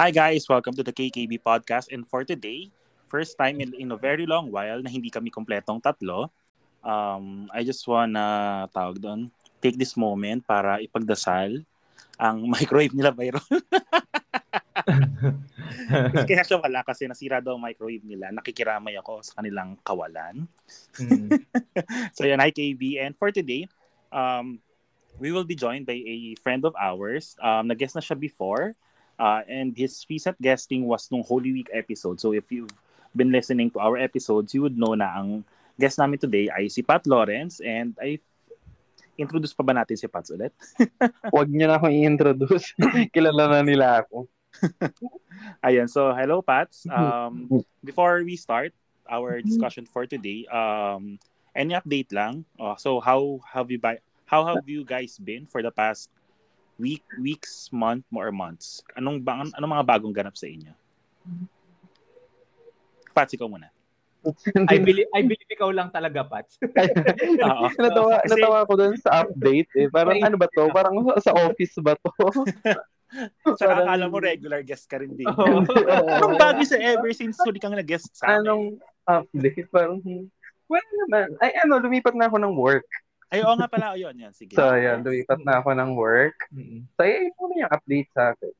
Hi guys, welcome to the KKB podcast and for today, first time in, in a very long while na hindi kami kompletong tatlo. Um, I just wanna tawag doon, take this moment para ipagdasal ang microwave nila Byron. Kaya siya wala kasi nasira daw ang microwave nila. Nakikiramay ako sa kanilang kawalan. Mm. so yan, hi KB. And for today, um, we will be joined by a friend of ours. Um, nag-guest na siya before. Uh, and his recent guesting was nung Holy Week episode. So if you've been listening to our episodes, you would know na ang guest namin today ay si Pat Lawrence. And I introduce pa ba natin si Pat ulit? Huwag niyo na akong i-introduce. Kilala na nila ako. Ayan, so hello Pats. Um, before we start our discussion for today, um, any update lang? Uh, so how have you by how have you guys been for the past week, weeks, month, more months? Anong ba, anong mga bagong ganap sa inyo? Pats, ikaw muna. I believe I believe ikaw lang talaga, Pats. Oo. natawa, Kasi, natawa ko dun sa update eh. Parang ano ba to? Parang sa office ba to? Tsaka akala mo regular guest ka rin din. Oh. Anong bago sa ever since huli kang nag-guest sa amin? Anong update? Parang, well naman. Ay ano, lumipat na ako ng work. Ay, oo nga pala. Ayun, yan. Sige. So, yan. Lumipat na ako ng work. Mm-hmm. So, yun po yung update sa akin.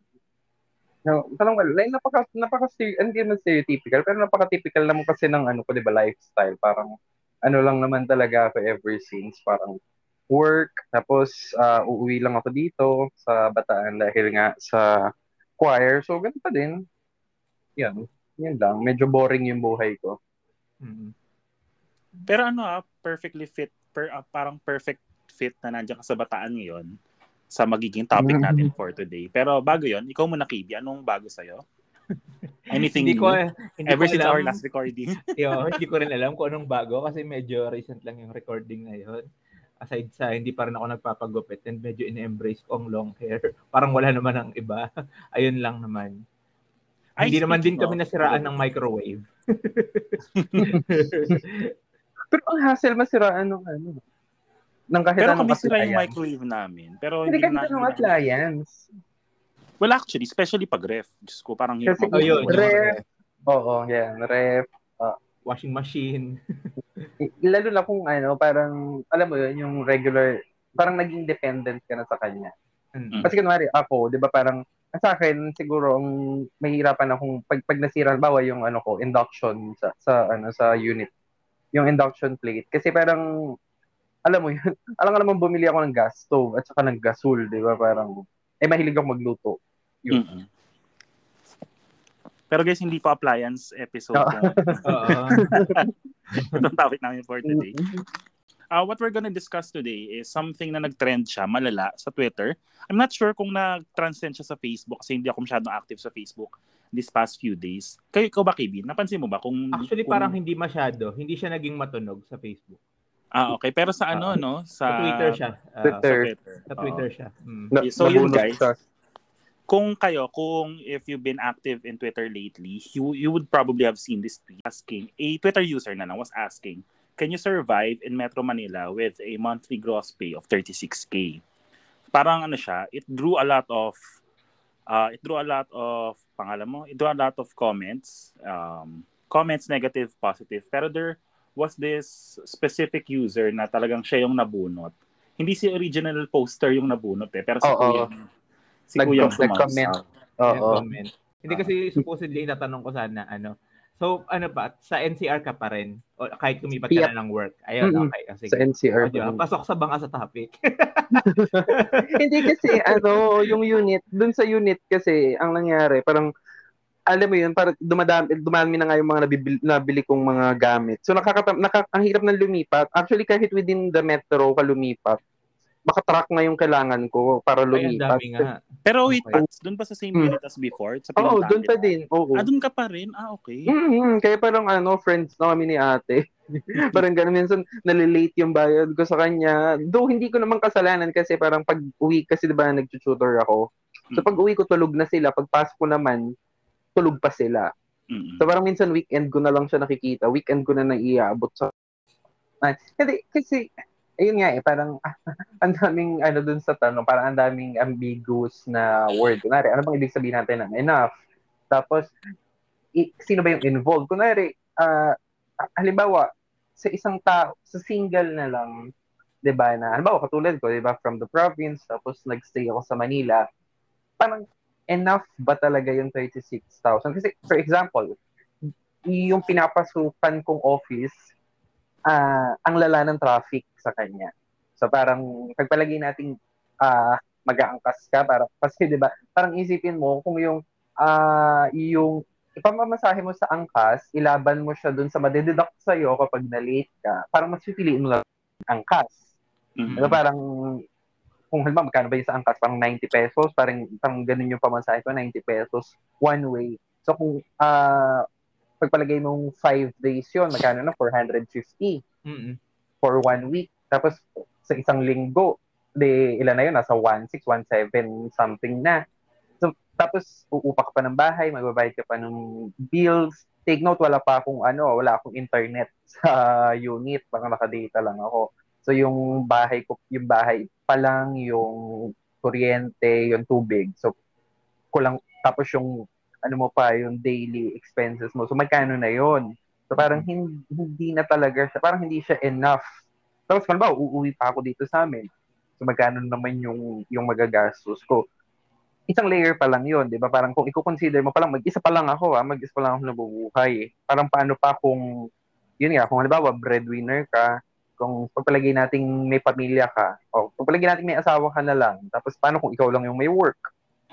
No, parang well, like, napaka, napaka, hindi naman stereotypical, pero napaka-typical naman kasi ng ano ko, di ba, lifestyle. Parang, ano lang naman talaga ako ever since. Parang, work, tapos uh, uuwi lang ako dito sa Bataan dahil nga sa choir. So, ganun pa din. Yan. Yan lang. Medyo boring yung buhay ko. Mm-hmm. Pero ano ah, perfectly fit per, uh, parang perfect fit na nandiyan ka sa bataan ngayon sa magiging topic mm-hmm. natin for today. Pero bago yon ikaw muna, Kibi, anong bago sa'yo? Anything hindi ko, new? Hindi Ever ko since alam, our last recording? yo, hindi ko rin alam kung anong bago kasi medyo recent lang yung recording ngayon. Aside sa hindi pa rin ako nagpapagupit and medyo in-embrace ko ang long hair. Parang wala naman ang iba. Ayun lang naman. Ay, hindi naman din kami nasiraan ng microwave. Pero ang hassle masiraan ng ano. Ng kahit Pero kami sira yung microwave namin. Pero hindi, hindi kahit anong appliance. Well, actually, especially pag ref. Diyos ko, parang Kasi, oh, yun, ref. Oo, yan. Ref. Uh, washing machine. lalo na kung ano, parang, alam mo yun, yung regular, parang naging dependent ka na sa kanya. Mm-hmm. Kasi kunwari, ako, di ba parang, sa akin, siguro, ang mahirapan akong, pag, pag nasira, bawa yung ano ko, induction sa, sa, ano, sa unit yung induction plate. Kasi parang, alam mo yun, alam nga naman bumili ako ng gas stove at saka ng gasol, di ba? Parang, eh mahilig ako magluto. Yun. Mm-hmm. Pero guys, hindi pa appliance episode. Oo. Itong topic namin for today. Uh, what we're gonna discuss today is something na nag-trend siya, malala, sa Twitter. I'm not sure kung nag-transcend siya sa Facebook kasi hindi ako masyadong active sa Facebook this past few days. Kayo, ikaw ba, Kevin? Napansin mo ba kung... Actually, kung... parang hindi masyado. Hindi siya naging matunog sa Facebook. Ah, okay. Pero sa ano, uh, no? Sa, sa Twitter siya. Uh, Twitter. Sa Twitter. Sa Twitter uh, siya. Mm. Na, so, yun guys. Siya. Kung kayo, kung if you've been active in Twitter lately, you, you would probably have seen this tweet asking, a Twitter user na lang was asking, can you survive in Metro Manila with a monthly gross pay of 36K? Parang ano siya, it drew a lot of uh, it drew a lot of, pangalan mo, it drew a lot of comments, um, comments, negative, positive. Pero there was this specific user na talagang siya yung nabunot. Hindi si original poster yung nabunot eh, pero si oh, Kuya, oh. si Kuya yung comment. Oo. Hindi kasi supposedly natanong ko sana, ano, So, ano ba, sa NCR ka pa rin? O kahit lumipat ka yep. na ng work? Ayun, mm-hmm. okay. Sige. Sa NCR. O, diba? Pasok sa banga sa topic. Hindi kasi, ano, yung unit, dun sa unit kasi, ang nangyari, parang, alam mo yun, parang dumadami, dumami na nga yung mga nabibili, nabili kong mga gamit. So, nakakatam, naka, ang hirap ng lumipat. Actually, kahit within the metro ka lumipat, makatrack na yung kailangan ko para lumipat. Ay, nga. Pero wait, okay. Pats, doon pa sa same hmm. unit as before? Sa Oo, oh, doon pa din. Oo. Ah, doon ka pa rin? Ah, okay. Mm-hmm. Kaya parang ano, friends na kami ni ate. parang ganun minsan nalilate yung bayad ko sa kanya. Though hindi ko naman kasalanan kasi parang pag uwi kasi 'di ba nagtututor ako. So pag uwi ko tulog na sila, pagpasok ko naman tulog pa sila. Mm-hmm. So parang minsan weekend ko na lang siya nakikita. Weekend ko na naiaabot sa Ah, kasi, kasi ayun nga eh, parang ang daming ano dun sa tanong, parang ang daming ambiguous na word. Kunwari, ano bang ibig sabihin natin ng enough? Tapos, i- sino ba yung involved? Kunwari, uh, halimbawa, sa isang tao, sa single na lang, 'di ba na halimbawa katulad ko 'di ba from the province tapos nagstay ako sa Manila parang enough ba talaga yung 36,000 kasi for example yung pinapasukan kong office uh, ang lala ng traffic sa kanya so parang pagpalagay nating uh, mag-aangkas ka para kasi 'di ba parang isipin mo kung yung uh, yung ipamamasahe mo sa angkas, ilaban mo siya dun sa madededuct sa'yo kapag na-late ka, parang mas pipiliin mo lang angkas. Mm-hmm. Diba parang, kung halimbawa magkano ba yung sa angkas, parang 90 pesos, parang, parang ganun yung pamasahe ko, 90 pesos, one way. So kung uh, pagpalagay mong 5 days yun, magkano na? 450 mm-hmm. for one week. Tapos sa isang linggo, de ilan na yun? Nasa 1.6, 1.7 something na. Tapos, uupa ka pa ng bahay, magbabayad ka pa ng bills. Take note, wala pa akong ano, wala akong internet sa unit. Baka nakadata lang ako. So, yung bahay ko, yung bahay pa lang, yung kuryente, yung tubig. So, kulang, tapos yung, ano mo pa, yung daily expenses mo. So, magkano na yon So, parang hindi, hindi na talaga siya, parang hindi siya enough. Tapos, kung ba, uuwi pa ako dito sa amin. So, magkano naman yung, yung magagastos ko isang layer pa lang yun, di ba? Parang kung i-consider mo pa lang, mag-isa pa lang ako, ah, mag-isa pa lang ako nabubuhay. Parang paano pa kung, yun nga, kung halimbawa, breadwinner ka, kung pagpalagay nating may pamilya ka, o pagpalagay nating may asawa ka na lang, tapos paano kung ikaw lang yung may work?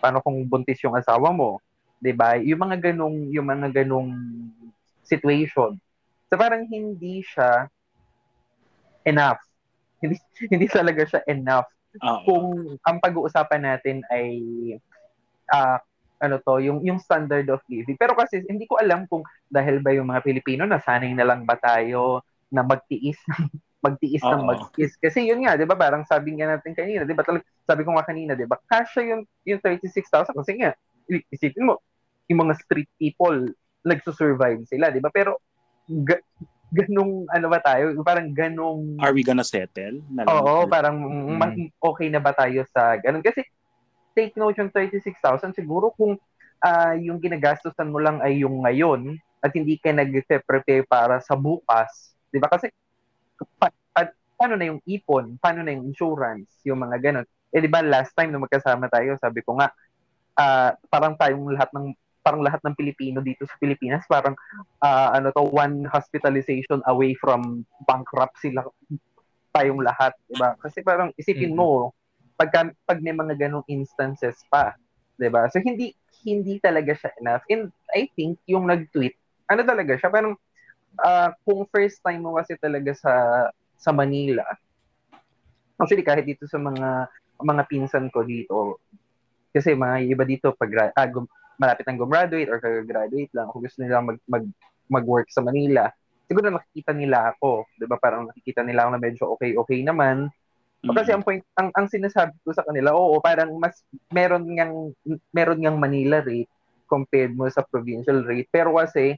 Paano kung buntis yung asawa mo? 'Di ba? Yung mga ganong yung mga ganong situation. So parang hindi siya enough. Hindi hindi talaga siya enough Uh-oh. Kung ang pag-uusapan natin ay uh, ano to, yung yung standard of living. Pero kasi hindi ko alam kung dahil ba yung mga Pilipino nasanay na lang ba tayo na magtiis magtiis ng magtiis. Kasi yun nga, 'di ba? Parang sabi nga natin kanina, 'di ba? Sabi ko nga kanina, 'di ba? Kasya yung yung 36,000 kasi nga isipin mo, yung mga street people nagsusurvive sila, 'di ba? Pero ga- ganong ano ba tayo? Parang ganong Are we gonna settle? Na Oo, or... parang mm. okay na ba tayo sa ganun? Kasi take note yung 36,000 siguro kung uh, yung ginagastusan mo lang ay yung ngayon at hindi ka nag-prepare para sa bukas, 'di ba? Kasi pa, pa, paano na yung ipon? Paano na yung insurance? Yung mga ganun. Eh, di ba, last time na magkasama tayo, sabi ko nga, uh, parang tayong lahat ng parang lahat ng Pilipino dito sa Pilipinas parang uh, ano to one hospitalization away from bankruptcy lang tayong lahat, 'di ba? Kasi parang isipin mo pag pag may mga ganong instances pa, 'di ba? So hindi hindi talaga siya enough. And I think yung nag-tweet, ano talaga siya parang uh, kung first time mo kasi talaga sa sa Manila. Actually kahit dito sa mga mga pinsan ko dito kasi mga iba dito pag ah, malapit nang gumraduate or kagagraduate lang, kung gusto nila mag, mag, mag-work sa Manila, siguro nakikita nila ako, 'di ba? Parang nakikita nila ako na medyo okay-okay naman. Mm-hmm. Kasi ang point ang ang sinasabi ko sa kanila, oo, parang mas meron ngang meron ngang Manila rate compared mo sa provincial rate. Pero kasi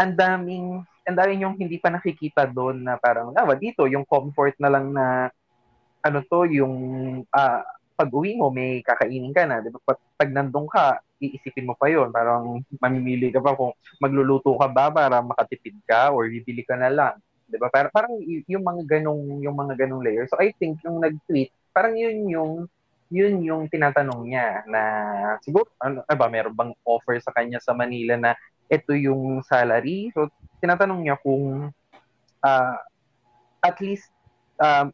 ang daming ang daming yung hindi pa nakikita doon na parang ah, dito yung comfort na lang na ano to yung uh, pag-uwi mo may kakainin ka na, 'di ba? Pag, pag nandun ka, iisipin mo pa yon Parang mamimili ka pa kung magluluto ka ba para makatipid ka or bibili ka na lang. 'Di ba? Parang, parang yung mga ganong yung mga ganong layers. So I think yung nag-tweet, parang yun yung yun yung tinatanong niya na siguro ano ba meron bang offer sa kanya sa Manila na ito yung salary. So tinatanong niya kung uh, at least um,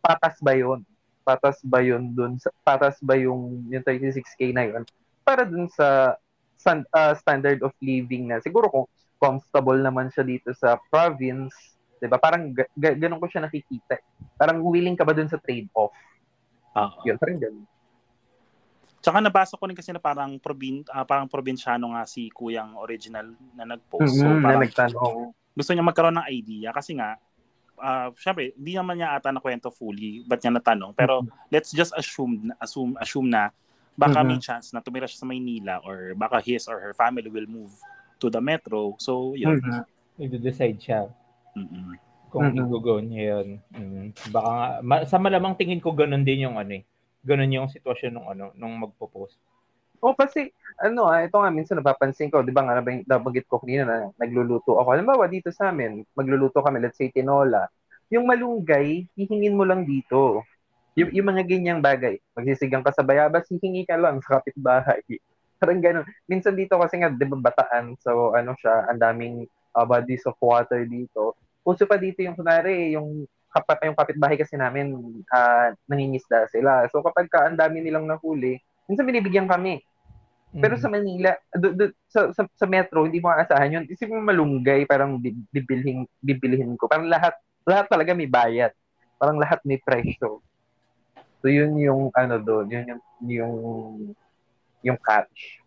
patas ba yun? Patas ba yun dun? Patas ba yung, yung 36K na yun? para dun sa uh, standard of living na siguro kung comfortable naman siya dito sa province, 'di ba? Parang ga- ga- ganun ko siya nakikita. Parang willing ka ba dun sa trade-off? Uh-huh. Yun, parang ganun. Tsaka nabasa ko rin kasi na parang probin uh, parang probinsyano nga si Kuyang original na nag-post. Mm-hmm, so parang na nagtanong. gusto niya magkaroon ng idea kasi nga uh, syempre hindi naman niya ata na kwento fully but niya natanong pero mm-hmm. let's just assume assume assume na baka mm-hmm. may chance na tumira siya sa Maynila or baka his or her family will move to the metro. So, yun. Mm-hmm. Nag-decide siya. Mm-hmm. Kung mm-hmm. i-go niya yun. Mm-hmm. Baka ma- sa malamang tingin ko ganun din yung ano eh. Ganun yung sitwasyon nung ano, nung magpo-post. Oh, kasi ano ah, ito nga minsan napapansin ko, 'di ba nga nabanggit ko kanina na nagluluto ako. Halimbawa dito sa amin, magluluto kami, let's say tinola. Yung malunggay, hihingin mo lang dito. Yung, yung mga ganyang bagay. Magsisigang ka sa bayabas, hihingi ka lang sa kapitbahay. Parang ganun. Minsan dito kasi nga, di ba, bataan. So, ano siya, ang daming uh, bodies of water dito. Puso pa dito yung, kunwari, yung kapat yung kapitbahay kasi namin uh, nangingisda sila. So kapag ka ang dami nilang nahuli, minsan binibigyan kami. Pero mm. sa Manila, do, do, sa, sa, sa metro, hindi mo aasahan yun. Isipin mo malunggay, parang bibilhin, bibilhin ko. Parang lahat, lahat talaga may bayad. Parang lahat may presyo. So yun yung ano doon, yun yung yung yung catch.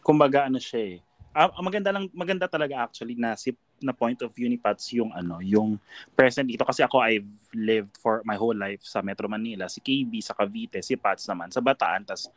Kumbaga ano siya eh. Ah, maganda lang maganda talaga actually na si na point of view ni Pats yung ano, yung present dito kasi ako I've lived for my whole life sa Metro Manila, si KB sa Cavite, si Pats naman sa Bataan, tas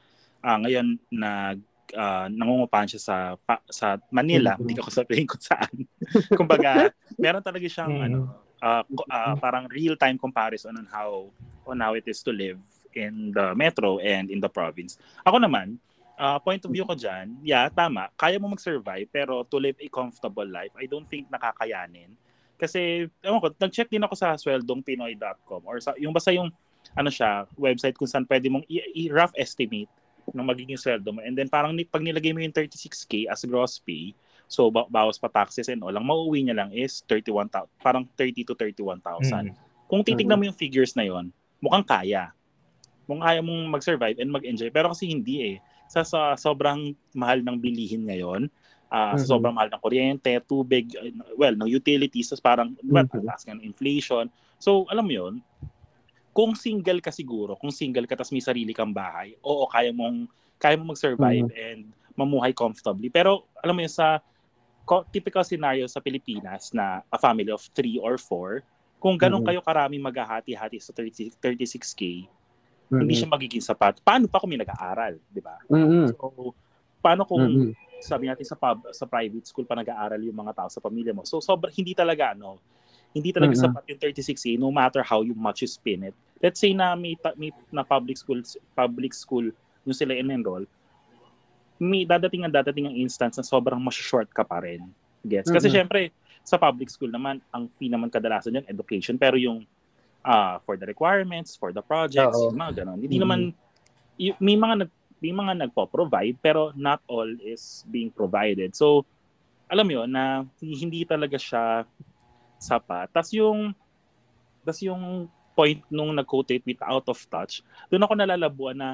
uh, ngayon nag uh, nangungupahan siya sa pa, sa Manila, hindi ko sabihin kung saan. Kumbaga, meron talaga siyang mm. ano, uh, uh, parang real-time comparison on how on how it is to live in the metro and in the province. Ako naman, uh, point of view ko dyan, yeah, tama, kaya mo mag-survive, pero to live a comfortable life, I don't think nakakayanin. Kasi, ewan ko, nag-check din ako sa sweldongpinoy.com or sa, yung basta yung, ano siya, website kung saan pwede mong i- i- rough estimate ng magiging sweldo mo. And then parang pag nilagay mo yung 36K as gross pay, so ba- bawas pa taxes and all, lang mauuwi niya lang is 31,000, parang 30 to 31,000. Mm. Kung titignan mo yung figures na yon mukhang kaya. Mukhang kaya mong mag-survive and mag-enjoy. Pero kasi hindi eh sa, sa sobrang mahal ng bilihin ngayon, uh, mm-hmm. sa sobrang mahal ng kuryente, tubig, well, ng utilities, so parang, mm-hmm. taas ng inflation. So, alam mo yun, kung single ka siguro, kung single ka tapos may sarili kang bahay, oo, kaya mong, kaya mong mag-survive mm-hmm. and mamuhay comfortably. Pero, alam mo yun, sa typical scenario sa Pilipinas na a family of three or four, kung ganun mm-hmm. kayo karami maghahati-hati sa 30, 36K, Mm-hmm. Hindi siya magiging sapat. Paano pa kung may nag-aaral, di ba? Mm-hmm. So, paano kung mm-hmm. sabi natin sa pub, sa private school pa nag-aaral yung mga tao sa pamilya mo. So, sobra, hindi talaga, ano, hindi talaga mm-hmm. sapat yung 36A no matter how you much you spin it. Let's say na may, may na public school public school yung sila in-enroll, may dadating ang dadating ang instance na sobrang mas-short ka pa rin. Gets? Kasi mm-hmm. syempre, sa public school naman, ang fee naman kadalasan yan, education. Pero yung uh, for the requirements, for the projects, yung mga ganun. Hindi mm-hmm. naman, y- may mga nag, may mga nagpo-provide pero not all is being provided. So, alam mo yun, na hindi talaga siya sapat. Tapos yung, tas yung point nung nag-quotate with out of touch, doon ako nalalabuan na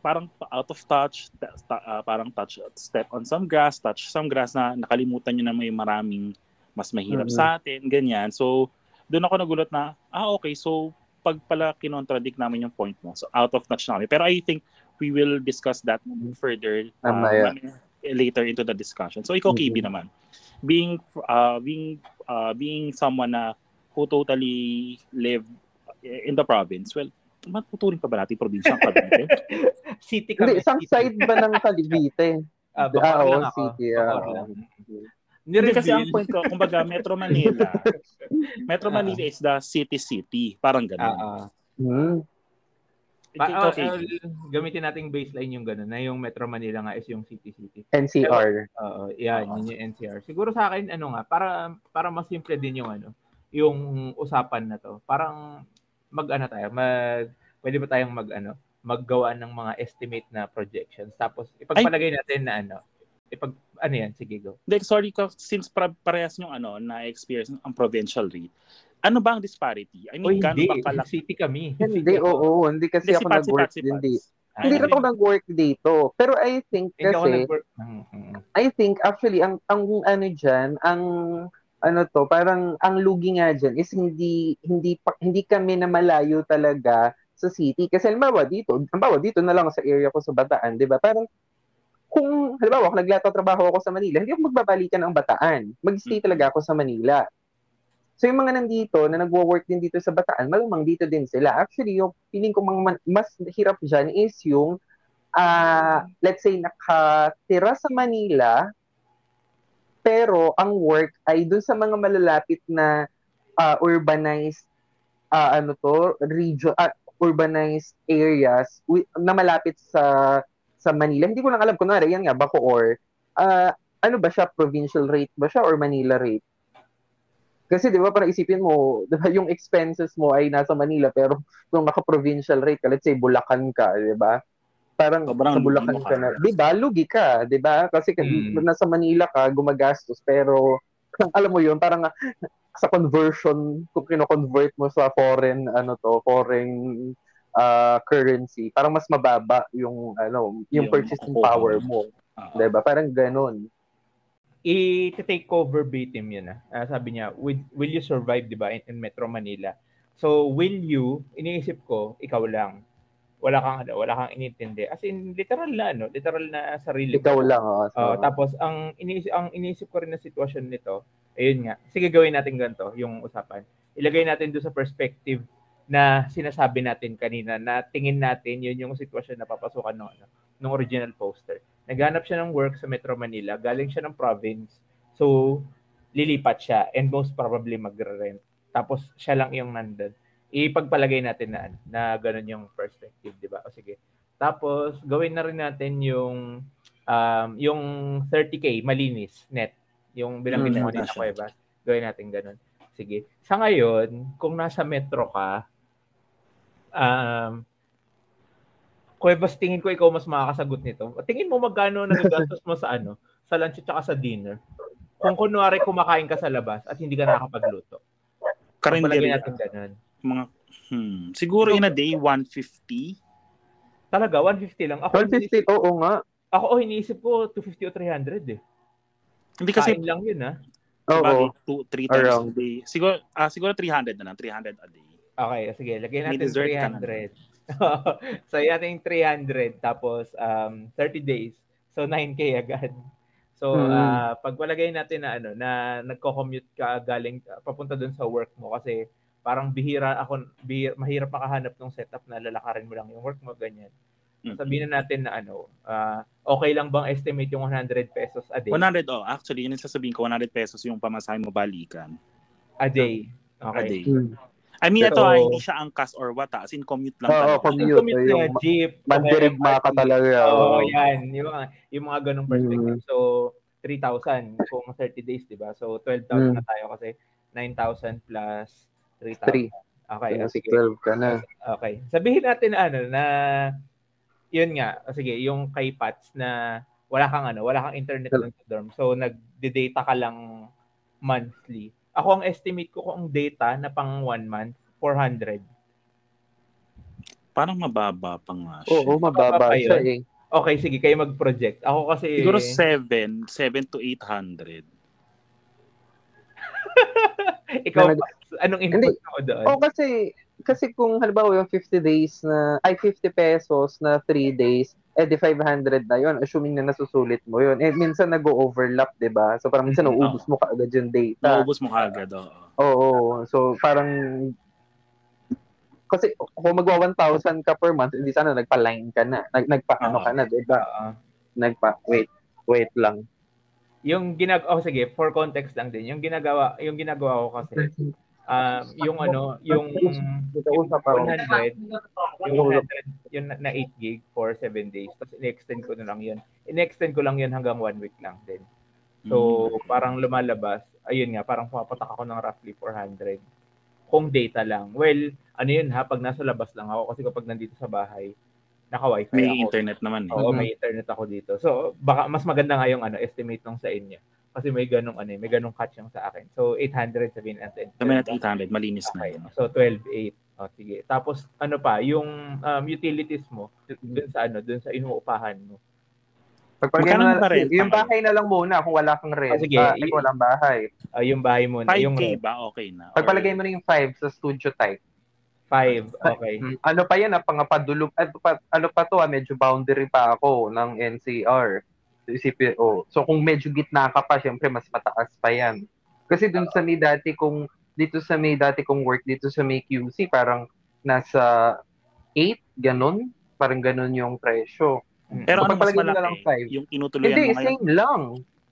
parang out of touch, uh, parang touch, step on some grass, touch some grass na nakalimutan nyo na may maraming mas mahirap mm-hmm. sa atin, ganyan. So, doon ako nagulat na, ah okay, so pag pala kinontradict namin yung point mo, so out of touch namin. Pero I think we will discuss that further uh, later into the discussion. So ikaw, mm-hmm. KB naman, being uh, being uh, being someone na who totally live in the province, well, matuturing pa ba natin probinsya ang Cavite? city kami. Hindi, isang side ba ng Cavite? Ah, uh, oh, city. Uh, Hindi kasi ang point ko, kumbaga Metro Manila. Metro ah. Manila is the city-city. Parang gano'n. Uh, uh. Pa, okay. uh, gamitin nating baseline yung gano'n na yung Metro Manila nga is yung city-city. NCR. Oo, uh, yan, uh, yun yung NCR. Siguro sa akin, ano nga, para, para mas simple din yung ano, yung usapan na to. Parang mag-ano tayo, mag, pwede ba tayong mag, ano, maggawa ng mga estimate na projections. Tapos, ipagpalagay natin na ano, ipag ano yan sige go Like, sorry ko since pra- parehas yung ano na experience ang provincial rate ano ba ang disparity? I mean, oh, hindi. ba kalaki? City kami. Hindi, oo. Hindi kasi hindi, ako si nag-work si hindi. Ah, hindi rin ako nag-work dito. Pero I think kasi, mm-hmm. I think actually, ang, ang ano dyan, ang ano to, parang ang lugi nga dyan is hindi, hindi, hindi kami na malayo talaga sa city. Kasi halimbawa dito, halimbawa dito na lang sa area ko sa Bataan, di ba? Parang kung, halimbawa, kung naglato trabaho ako sa Manila, hindi ako magbabalikan ng Bataan. Mag-stay mm. talaga ako sa Manila. So yung mga nandito na nagwo-work din dito sa Bataan, malamang dito din sila. Actually, yung feeling ko mga mas hirap dyan is yung, uh, let's say, nakatira sa Manila, pero ang work ay dun sa mga malalapit na uh, urbanized uh, ano to, region, uh, urbanized areas na malapit sa sa Manila. Hindi ko lang alam kunwari yan nga Bacoor. Uh, ano ba siya provincial rate ba siya or Manila rate? Kasi 'di ba para isipin mo, 'di ba yung expenses mo ay nasa Manila pero kung naka-provincial rate ka, let's say Bulacan ka, 'di ba? Parang Sobrang sa Bulacan ka na. 'Di ba? Lugi ka, 'di ba? Kasi mm. nasa Manila ka, gumagastos pero alam mo 'yun, parang sa conversion kung kino-convert mo sa foreign ano to, foreign uh, currency, parang mas mababa yung ano, yung, yung purchasing power mo. Uh-huh. 'Di ba? Parang ganoon i-take over verbatim yun ah. Uh, sabi niya, will, will you survive, di ba, in, in Metro Manila? So, will you, iniisip ko, ikaw lang. Wala kang, ano, wala kang inintindi. As in, literal na, ano, literal na sarili Ikaw mo. lang, oh. So, uh, tapos, ang iniisip, ang iniisip ko rin na sitwasyon nito, ayun nga, sige gawin natin ganito, yung usapan. Ilagay natin doon sa perspective na sinasabi natin kanina, na tingin natin, yun yung sitwasyon na papasukan ng, ano, ng original poster naghanap siya ng work sa Metro Manila, galing siya ng province. So, lilipat siya and most probably magre-rent. Tapos siya lang yung nandun. Ipagpalagay natin na na ganun yung perspective, 'di ba? O sige. Tapos gawin na rin natin yung um, yung 30k malinis net, yung binanggit mm, natin na Cueva. Gawin natin ganun. Sige. Sa ngayon, kung nasa metro ka, um, Cuevas, tingin ko ikaw mas makakasagot nito. Tingin mo magkano nagagastos mo sa ano? Sa lunch at sa dinner? Kung kunwari kumakain ka sa labas at hindi ka nakakapagluto. Karinderi. natin ganun. Mga, hmm, siguro in a day, 150? Talaga, 150 lang. Ako 150, oo nga. Ako, oh, iniisip ko 250 o 300 eh. Hindi kasi... Kain lang yun ah. Oo. Two, three times Around. a day. Siguro, ah, siguro 300 na lang. 300 a day. Okay, sige. Lagyan natin 300. so, yating 300 tapos um, 30 days. So, 9K agad. So, hmm. uh, pagpalagay natin na ano, na nagko-commute ka galing papunta doon sa work mo kasi parang bihira ako, bihira, mahirap makahanap ng setup na lalakarin mo lang yung work mo, ganyan. Mm-hmm. Sabihin na natin na ano, uh, okay lang bang estimate yung 100 pesos a day? 100, oh. Actually, yun yung sasabihin ko, 100 pesos yung pamasahe mo balikan. A day. Okay. A day. Hmm. I mean, Pero, ito ay hindi siya angkas or what, as in commute lang. Oo, oh, commute. commute yung, yung jeep. Mandirigma ka talaga. Oo, oh, yan. Yung mga, yung mga ganong perspective. Mm. So, 3,000 kung 30 days, di ba? So, 12,000 mm. na tayo kasi 9,000 plus 3,000. 3. Okay, yeah, sige. 12 ka na. Okay. Sabihin natin ano na yun nga, sige, yung kay Pats na wala kang ano, wala kang internet sa dorm. So nagde-data ka lang monthly. Ako ang estimate ko kung data na pang one month, 400. Parang mababa pa nga siya. Oo, mababa, mababa siya eh. Okay, sige, kayo mag-project. Ako kasi... Siguro 7, 7 to 800. Ikaw, na, anong input mo doon? Oh, kasi kasi kung halimbawa yung 50 days na, ay 50 pesos na 3 days, eh di 500 na yon assuming na nasusulit mo yon eh minsan nag-overlap 'di ba? So parang minsan mm-hmm. nauubos mo kaagad yung data. Nauubos mo kaagad oo. Oo. Oh, so parang kasi kung magwa 1,000 ka per month hindi sana nagpa-line ka na. Nag nagpa ano ka na 'di ba? Nagpa wait wait lang. Yung ginag oh sige for context lang din. Yung ginagawa yung ginagawa ko kasi um, yung ano, yung, yung 100, yung 100, yung na 8 gig for 7 days. Tapos in-extend ko na lang yun. In-extend ko lang yun hanggang 1 week lang din. So, mm. parang lumalabas, ayun nga, parang pumapatak ako ng roughly 400 kung data lang. Well, ano yun ha, pag nasa labas lang ako kasi kapag nandito sa bahay, naka-wifi may ako. internet naman eh. Oo, may internet ako dito. So, baka mas maganda nga yung ano, estimate nung sa inyo. Kasi may ganong ano, eh, may ganong catch yung sa akin. So 800 sabihin natin. Sabihin natin 800, malinis okay. na. Yun. So 12.8. Oh, sige. Tapos ano pa, yung um, utilities mo dun sa ano, dun sa inuupahan mo. Pagpalagay na, rin, yung bahay na lang muna kung wala kang rent. Oh, sige, ah, y- walang bahay. Uh, yung bahay mo na. 5K yung ba? Okay na. Pagpalagay mo na yung 5 sa studio type. 5, okay. Ano pa yan, ah, pangapadulog, ano pa, ano pa to, ah, medyo boundary pa ako ng NCR. CPO. So kung medyo gitna ka pa, syempre mas mataas pa yan. Kasi dun sa may dati kong, dito sa may dati kong work, dito sa may QC, parang nasa 8, ganun. Parang ganun yung presyo. Hmm. Pero ano mas malaki? lang five. Yung tinutuluyan Hindi, mo ngayon? same lang.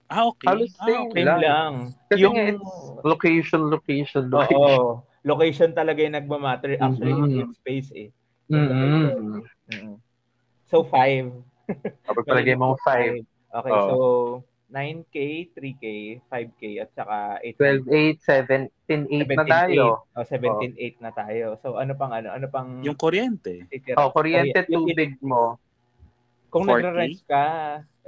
Ah, okay. Halos same, ah, okay. lang. lang. Kasi yung... nga, it's location, location, location. Oo. Location talaga yung nagmamatter. Actually, mm-hmm. yung space eh. Mm-hmm. So, 5. Kapag palagay mo 5. Okay, oh. so 9K, 3K, 5K, at saka 8. 12, 8, 17, 8 na tayo. Oh, 17, oh. 8 na tayo. So, ano pang ano? Ano pang... Yung kuryente. Oh, kuryente, tubig mo. Kung nagre-rent ka,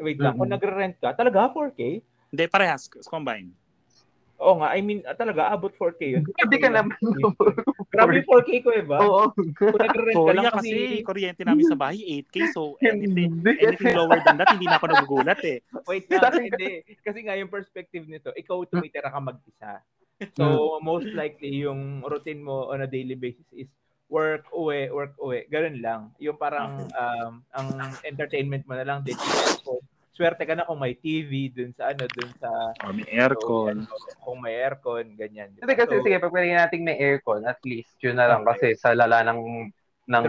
wait lang, mm-hmm. kung nagre-rent ka, talaga 4K? Hindi, parehas. Combine. Oo nga, I mean, talaga, abot 4K yun. Hindi ka naman. Grabe 4K ko eh ba? Oo. Kung nag-rent ka lang kasi, kasi kuryente namin sa bahay, 8K. So, anything, anything lower than that, hindi na ako nagugulat eh. Wait lang, hindi. Kasi nga yung perspective nito, ikaw tumitira ka mag-isa. So, most likely, yung routine mo on a daily basis is work, uwi, work, uwi. Ganun lang. Yung parang, um, ang entertainment mo na lang, din swerte ka na kung may TV dun sa ano, dun sa... Or may aircon. So, kung may aircon, ganyan. Kasi kasi, so, sige, pag pwede natin may aircon, at least, yun na lang. Kasi sa lala ng ng,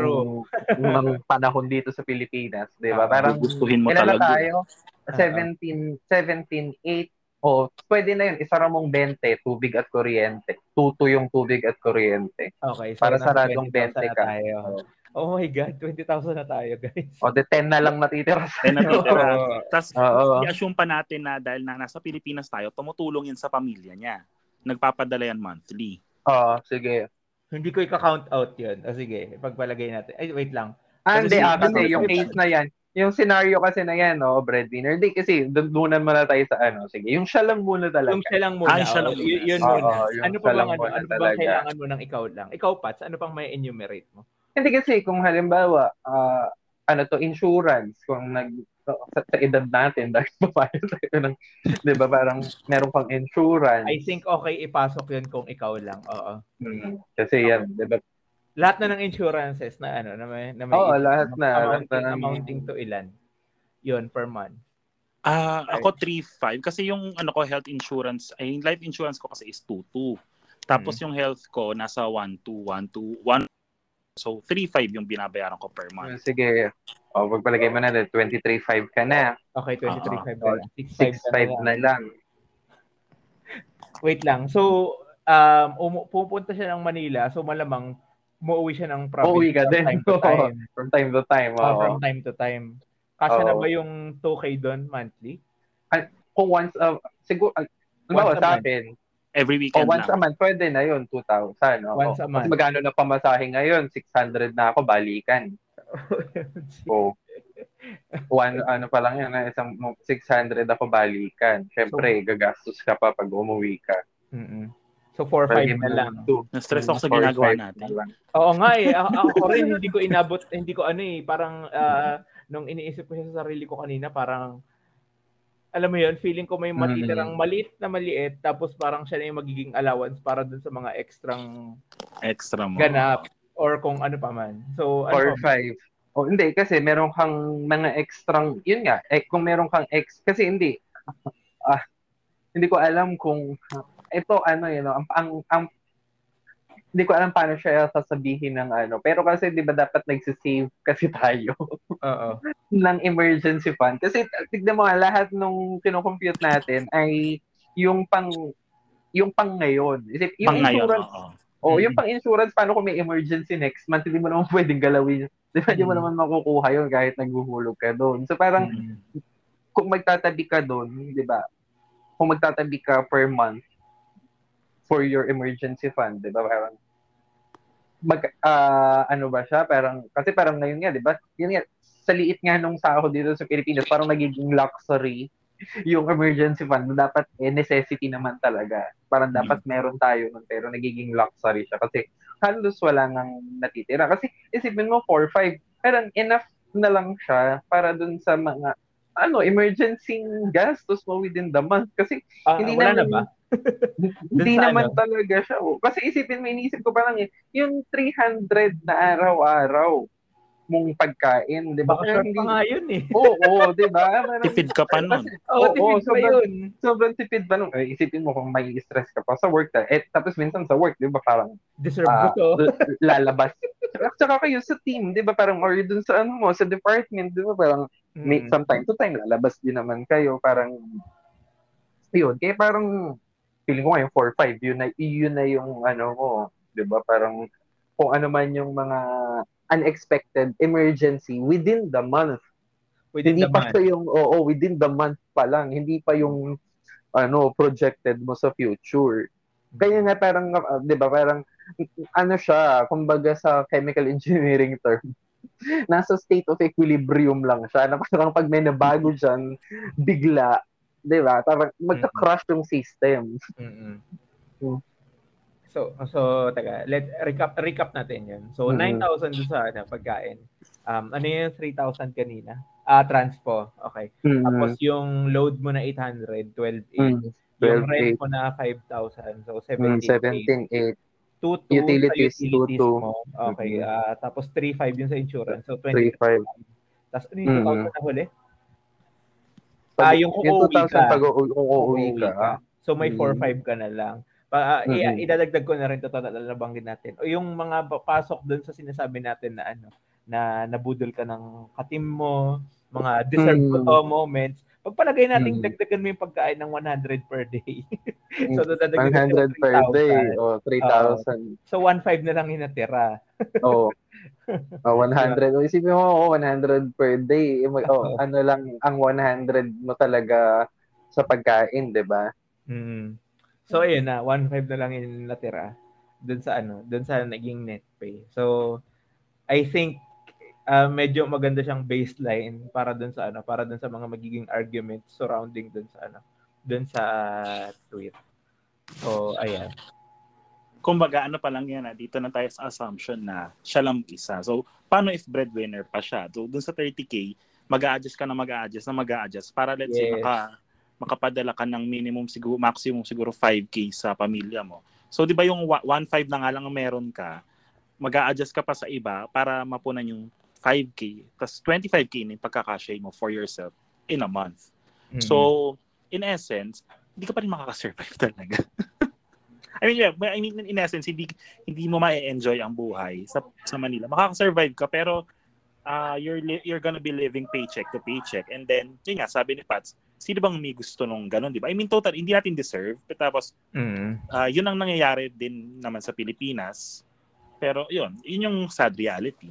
ng panahon dito sa Pilipinas, di ba? Ah, Parang gustuhin mo talaga. tayo? 17, 17, 8, o oh, pwede na yun, isara mong 20, tubig at kuryente. Tuto yung tubig at kuryente. Okay. So para saradong 20 ka. Tayo. Oh my God, 20,000 na tayo, guys. O, de 10 na lang natitira. 10 na natitira. Tapos, i-assume pa natin na dahil na nasa Pilipinas tayo, tumutulong yun sa pamilya niya. Nagpapadala yan monthly. Oo, sige. Hindi ko i-count out yun. O sige, pagpalagay natin. Ay, wait lang. Ah, hindi. Ah, kasi yung case na yan, yung scenario kasi na yan, no, breadwinner. Hindi kasi, doon muna tayo sa ano. Sige, yung siya lang muna talaga. Yung siya lang muna. Ay, siya lang muna. Y- yun muna. Oh, ano pa bang, ano, ano bang kailangan mo ng ikaw lang? Ikaw, Pats, ano pang may enumerate mo? Hindi kasi kung halimbawa, uh, ano to, insurance, kung nag, sa, sa edad natin, dahil papayag tayo ng, di ba, parang meron kang insurance. I think okay ipasok yun kung ikaw lang, oo. Hmm. Kasi yan, di ba, lahat na ng insurances na ano na may na may Oo, lahat na amounting, lahat na amounting to ilan? 'Yun per month. Ah, uh, ako 3.5 kasi yung ano ko health insurance, ay life insurance ko kasi is 2.2. Tapos hmm. yung health ko nasa 1.2, 1.2, 1 So, 3.5 yung binabayaran ko per month. Sige. O, oh, pagpalagay mo na, 23.5 ka na. Okay, 23.5 uh, na. 6.5 na lang. Wait lang. So, um, um, pupunta siya ng Manila. So, malamang umuwi siya ng province. Uuwi ka din. Time to time. from time to time. Oh, from time to time. Kasya oh. na ba yung 2K doon monthly? At, kung once, uh, siguro, uh, once sa akin, Every weekend oh, once lang. a month, pwede na yun, 2,000. Oh. Once a month. Mas magkano na pamasahe ngayon? 600 na ako, balikan. oh. One, ano pa lang yan, isang 600 ako balikan. Siyempre, so, gagastos ka pa pag umuwi ka. Mm-mm. So 4-5 na lang. Na-stress ako sa ginagawa natin. Oo nga eh. Ako, ako rin hindi ko inabot, hindi ko ano eh, parang uh, nung iniisip ko siya sa sarili ko kanina, parang alam mo yun, feeling ko may matitirang maliit na maliit, tapos parang siya na yung magiging allowance para dun sa mga extrang extra mo. ganap or kung ano pa man. So, ano 4-5. Oh, hindi kasi meron kang mga extrang, yun nga, eh, kung meron kang ex, kasi hindi, ah, hindi ko alam kung ito ano yun, ang, ang, ang hindi ko alam paano siya sasabihin ng ano. Pero kasi 'di ba dapat nagse-save kasi tayo. Oo. ng emergency fund. Kasi tignan mo lahat nung kino-compute natin ay yung pang yung pang ngayon. Isip, yung pang insurance, ngayon, Oh, yung pang insurance paano kung may emergency next month, hindi mo naman pwedeng galawin. Di ba, hindi mo naman makukuha yun kahit naghuhulog ka doon. So parang mm. kung magtatabi ka doon, di ba? Kung magtatabi ka per month, for your emergency fund, 'di ba? Parang mag uh, ano ba siya? Parang kasi parang ngayon nga, 'di ba? Yun nga sa liit nga nung sahod dito sa Pilipinas, parang nagiging luxury yung emergency fund dapat eh, necessity naman talaga. Parang dapat mm-hmm. meron tayo nun, pero nagiging luxury siya kasi halos wala nang natitira. Kasi isipin mo 4-5, parang enough na lang siya para dun sa mga ano, emergency gastos mo within the month. Kasi uh, hindi wala na, na ba? Hindi naman ano? talaga siya. Oh. Kasi isipin mo, inisip ko pa lang eh, yung 300 na araw-araw mong pagkain, di ba? Baka hindi... pa nga yun eh. Oo, oo di ba? tipid ka pa nun. Oo, oh, tipid pa yun. Sobrang tipid ba nun? Eh, isipin mo kung may stress ka pa sa work. Eh, tapos minsan sa work, di ba parang Deserve uh, ko lalabas. At saka kayo sa team, di ba parang, or dun sa ano mo, sa department, di ba parang, mm. may, from time to time, lalabas din naman kayo, parang, yun, kaya parang, feeling ko ngayon 4-5, yun na, yun na yung ano mo, di ba? Parang kung ano man yung mga unexpected emergency within the month. Within hindi the pa month. yung, oo, oh, within the month pa lang. Hindi pa yung, ano, projected mo sa future. Kaya nga parang, uh, di ba, parang, ano siya, kumbaga sa chemical engineering term, nasa state of equilibrium lang siya. Na parang pag may nabago dyan, bigla, di ba? Parang magka-crush yung system. Mm-hmm. Mm. So, so taga, let recap recap natin 'yun. So mm-hmm. 9,000 doon sa ano, pagkain. Um ano yung 3,000 kanina? Ah, transpo. Okay. Mm-hmm. Tapos yung load mo na 800, 12 mm-hmm. Yung rent mo na 5,000. So 17,8. Mm, 2 utilities, utilities 2 mo. Okay. Mm-hmm. Uh, tapos 3,500 yun sa insurance. So 25. Tapos ano yung 2,000 mm-hmm. na huli? Ah, yung kung uuwi ka. Pag uuwi ka. So may 4,500 mm-hmm. ka na lang. Pa, uh, mm-hmm. idadagdag ko na rin to na nabanggit natin. O yung mga pasok doon sa sinasabi natin na ano, na nabudol ka ng katim mo, mga deserved mm-hmm. moments. Pagpalagay natin, mm-hmm. dagdagan mo yung pagkain ng 100 per day. so, dadagdagan 100 per day o oh, 3,000. Uh, so, 1,500 na lang yung natira. Oo. oh. oh, 100. O, isipin mo, oh, 100 per day. Oh, ano lang, ang 100 mo talaga sa pagkain, di ba? Mm. So ayun na, 1.5 na lang yung natira doon sa ano, doon sa naging net pay. So I think uh, medyo maganda siyang baseline para doon sa ano, para doon sa mga magiging arguments surrounding doon sa ano, doon sa tweet. So ayan. Kumbaga ano pa lang yan, ah, dito na tayo sa assumption na siya lang isa. So paano if breadwinner pa siya? So doon sa 30k, mag-a-adjust ka na mag-a-adjust na mag-a-adjust para let's yes. say maka makapadala ka ng minimum siguro maximum siguro 5k sa pamilya mo. So 'di ba yung 1.5 na nga lang meron ka, mag-a-adjust ka pa sa iba para mapunan yung 5k, tapos 25k na yung pagkakasya mo for yourself in a month. Mm-hmm. So, in essence, hindi ka pa rin makaka-survive talaga. I mean, yeah, I mean, in essence, hindi, hindi mo ma-enjoy ang buhay sa, sa Manila. Makaka-survive ka, pero uh, you're, you're gonna be living paycheck to paycheck. And then, yun nga, sabi ni Pats, sino bang may gusto nung ganun, di ba? I mean, total, hindi natin deserve. But tapos, mm. uh, yun ang nangyayari din naman sa Pilipinas. Pero yun, yun yung sad reality.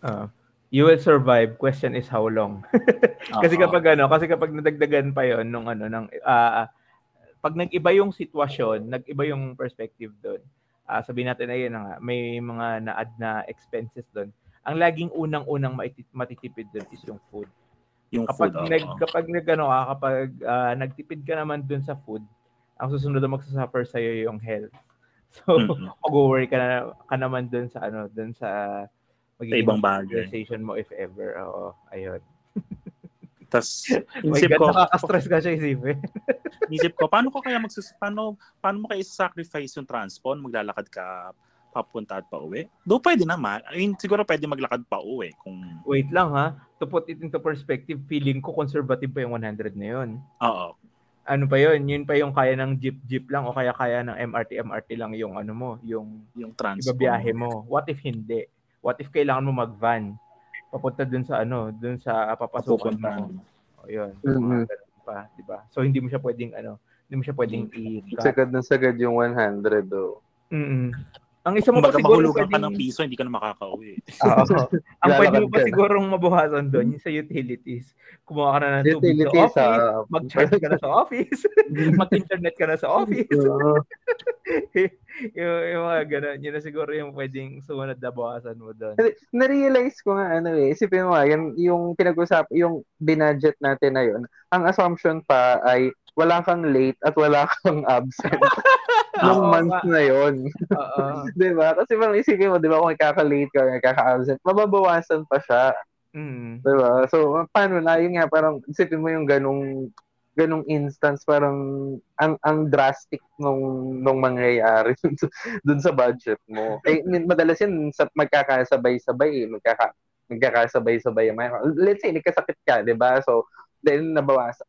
Uh, you will survive. Question is how long? kasi kapag ano, kasi kapag nadagdagan pa yon nung ano, ng, uh, pag nag-iba yung sitwasyon, nag-iba yung perspective doon. Uh, sabihin natin ayun nga, may mga na-add na expenses doon. Ang laging unang-unang matitipid doon is yung food yung kapag food. Nag, oh. Kapag nag, ano, kapag uh, nagtipid ka naman dun sa food, ang susunod na magsasuffer sa iyo yung health. So, mm-hmm. mag-worry ka, na, ka naman dun sa ano, dun sa magiging ibang bagay. mo if ever. Oo, ayun. Tapos, isip ko, nakaka-stress ka siya isipin. isip ko, paano ko kaya magsus paano paano mo kaya sacrifice yung transport? Maglalakad ka papunta at pauwi? Do pwede naman. I mean, siguro pwede maglakad pa uwi kung Wait lang ha. To put it into perspective, feeling ko conservative pa yung 100 na yun. Oo. Ano pa yun? Yun pa yung kaya ng jeep jeep lang o kaya kaya ng MRT MRT lang yung ano mo, yung yung. Ibabiyahe mo. What if hindi? What if kailangan mo mag-van? Papunta dun sa ano, dun sa papasukan mo. O yun. Mm-hmm. pa, di ba? So hindi mo siya pwedeng ano, hindi mo siya pwedeng i- Sagad na sagad yung 100 do. Oh. Mm. Ang isa mo pa siguro pwedeng... ka ng piso, hindi ka na makakauwi. Oo. ang pwede mo pa sigurong mabuhasan doon, yung sa utilities. Kumuha ka na ng tubig sa office, uh, mag-charge ka na sa office, mag-internet ka na sa office. yung, yung mga ganun, yun na siguro yung pwedeng sumunod na buhasan mo doon. Na-realize ko nga, ano eh, isipin mo yan, yung pinag-usap, yung binudget natin na yun, ang assumption pa ay wala kang late at wala kang absent nung month na yon. Oo. 'Di ba? Kasi parang isipin mo, 'di ba, kung ikaka-late ka, ikaka-absent, mababawasan pa siya. Mm. 'Di ba? So, paano na yun nga parang isipin mo yung ganung ganung instance parang ang ang drastic nung nung mangyayari dun sa, dun sa budget mo. Eh madalas yan sa magkakasabay-sabay, magkaka magkakasabay-sabay. Let's say nagkasakit ka, 'di ba? So then nabawasan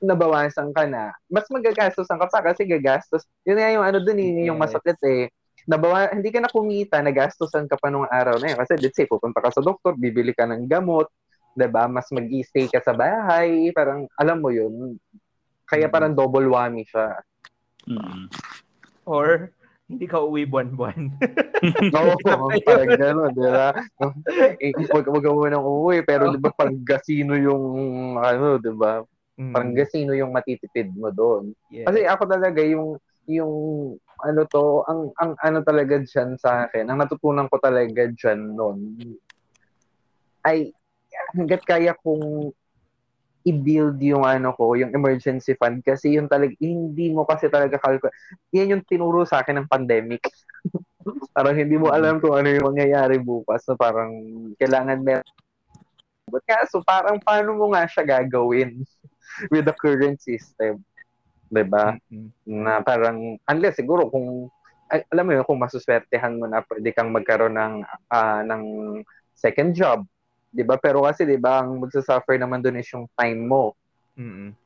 nabawasan ka na, mas magagastos ka pa kasi gagastos. Yun nga yung ano dun, yun yung masakit eh. Nabawa, hindi ka na kumita, nagastosan ka pa nung araw na yun. Kasi let's say, pupunta ka sa doktor, bibili ka ng gamot, 'di ba? Mas mag-stay ka sa bahay, parang alam mo 'yun. Kaya parang double whammy siya. Mm-hmm. Or hindi ka uwi buwan-buwan. Oo, oh, parang gano'n, di ba? Eh, wag, wag mo nang uuwi, pero di ba pang gasino yung, ano, di ba? Mm. Parang gasino yung matitipid mo doon. Yeah. Kasi ako talaga, yung, yung, ano to, ang, ang ano talaga dyan sa akin, ang natutunan ko talaga dyan noon, ay, hanggat kaya kong i-build yung ano ko, yung emergency fund kasi yung talaga hindi mo kasi talaga calculate. Yan yung tinuro sa akin ng pandemic. parang hindi mo alam kung ano yung mangyayari bukas na parang kailangan meron. But kaso parang paano mo nga siya gagawin with the current system? 'Di ba? Mm-hmm. Na parang unless siguro kung ay, alam mo yun, kung masuswertehan mo na pwede kang magkaroon ng uh, ng second job 'Di ba? Pero kasi 'di ba, ang magsa-suffer naman doon is yung time mo. Mm.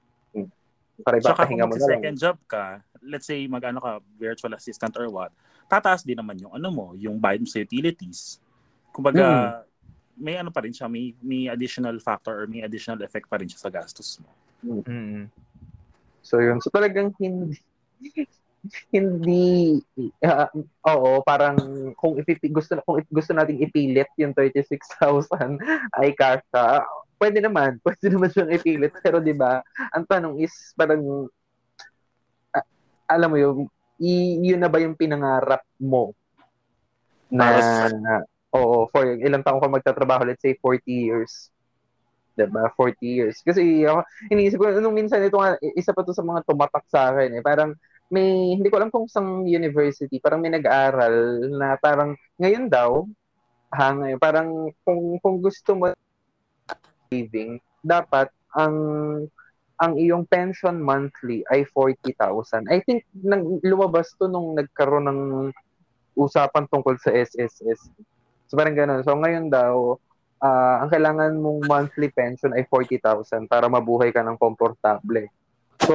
Para ipapahinga mo na lang. second job ka, let's say mag-ano ka, virtual assistant or what, tataas din naman yung ano mo, yung bayad mo sa utilities. Kumbaga, mm. may ano pa rin siya, may, may additional factor or may additional effect pa rin siya sa gastos mo. Mm. So yun, so talagang hindi hindi uh, oo parang kung ipipi, gusto kung gusto nating ipilit yung 36,000 ay kasha pwede naman pwede naman siyang ipilit. Pero 'di ba ang tanong is parang uh, alam mo yung y- yun na ba yung pinangarap mo? Na uh, oo for ilang taon ka magtatrabaho let's say 40 years diba 40 years kasi ako iniisip ko nung minsan ito nga isa pa to sa mga tumatak sa akin eh parang may, hindi ko alam kung sang university, parang may nag-aaral na parang ngayon daw, ha, ngayon, parang kung, kung gusto mo saving, dapat ang ang iyong pension monthly ay 40,000. I think nang lumabas to nung nagkaroon ng usapan tungkol sa SSS. So parang ganun. So ngayon daw, uh, ang kailangan mong monthly pension ay 40,000 para mabuhay ka ng komportable. So,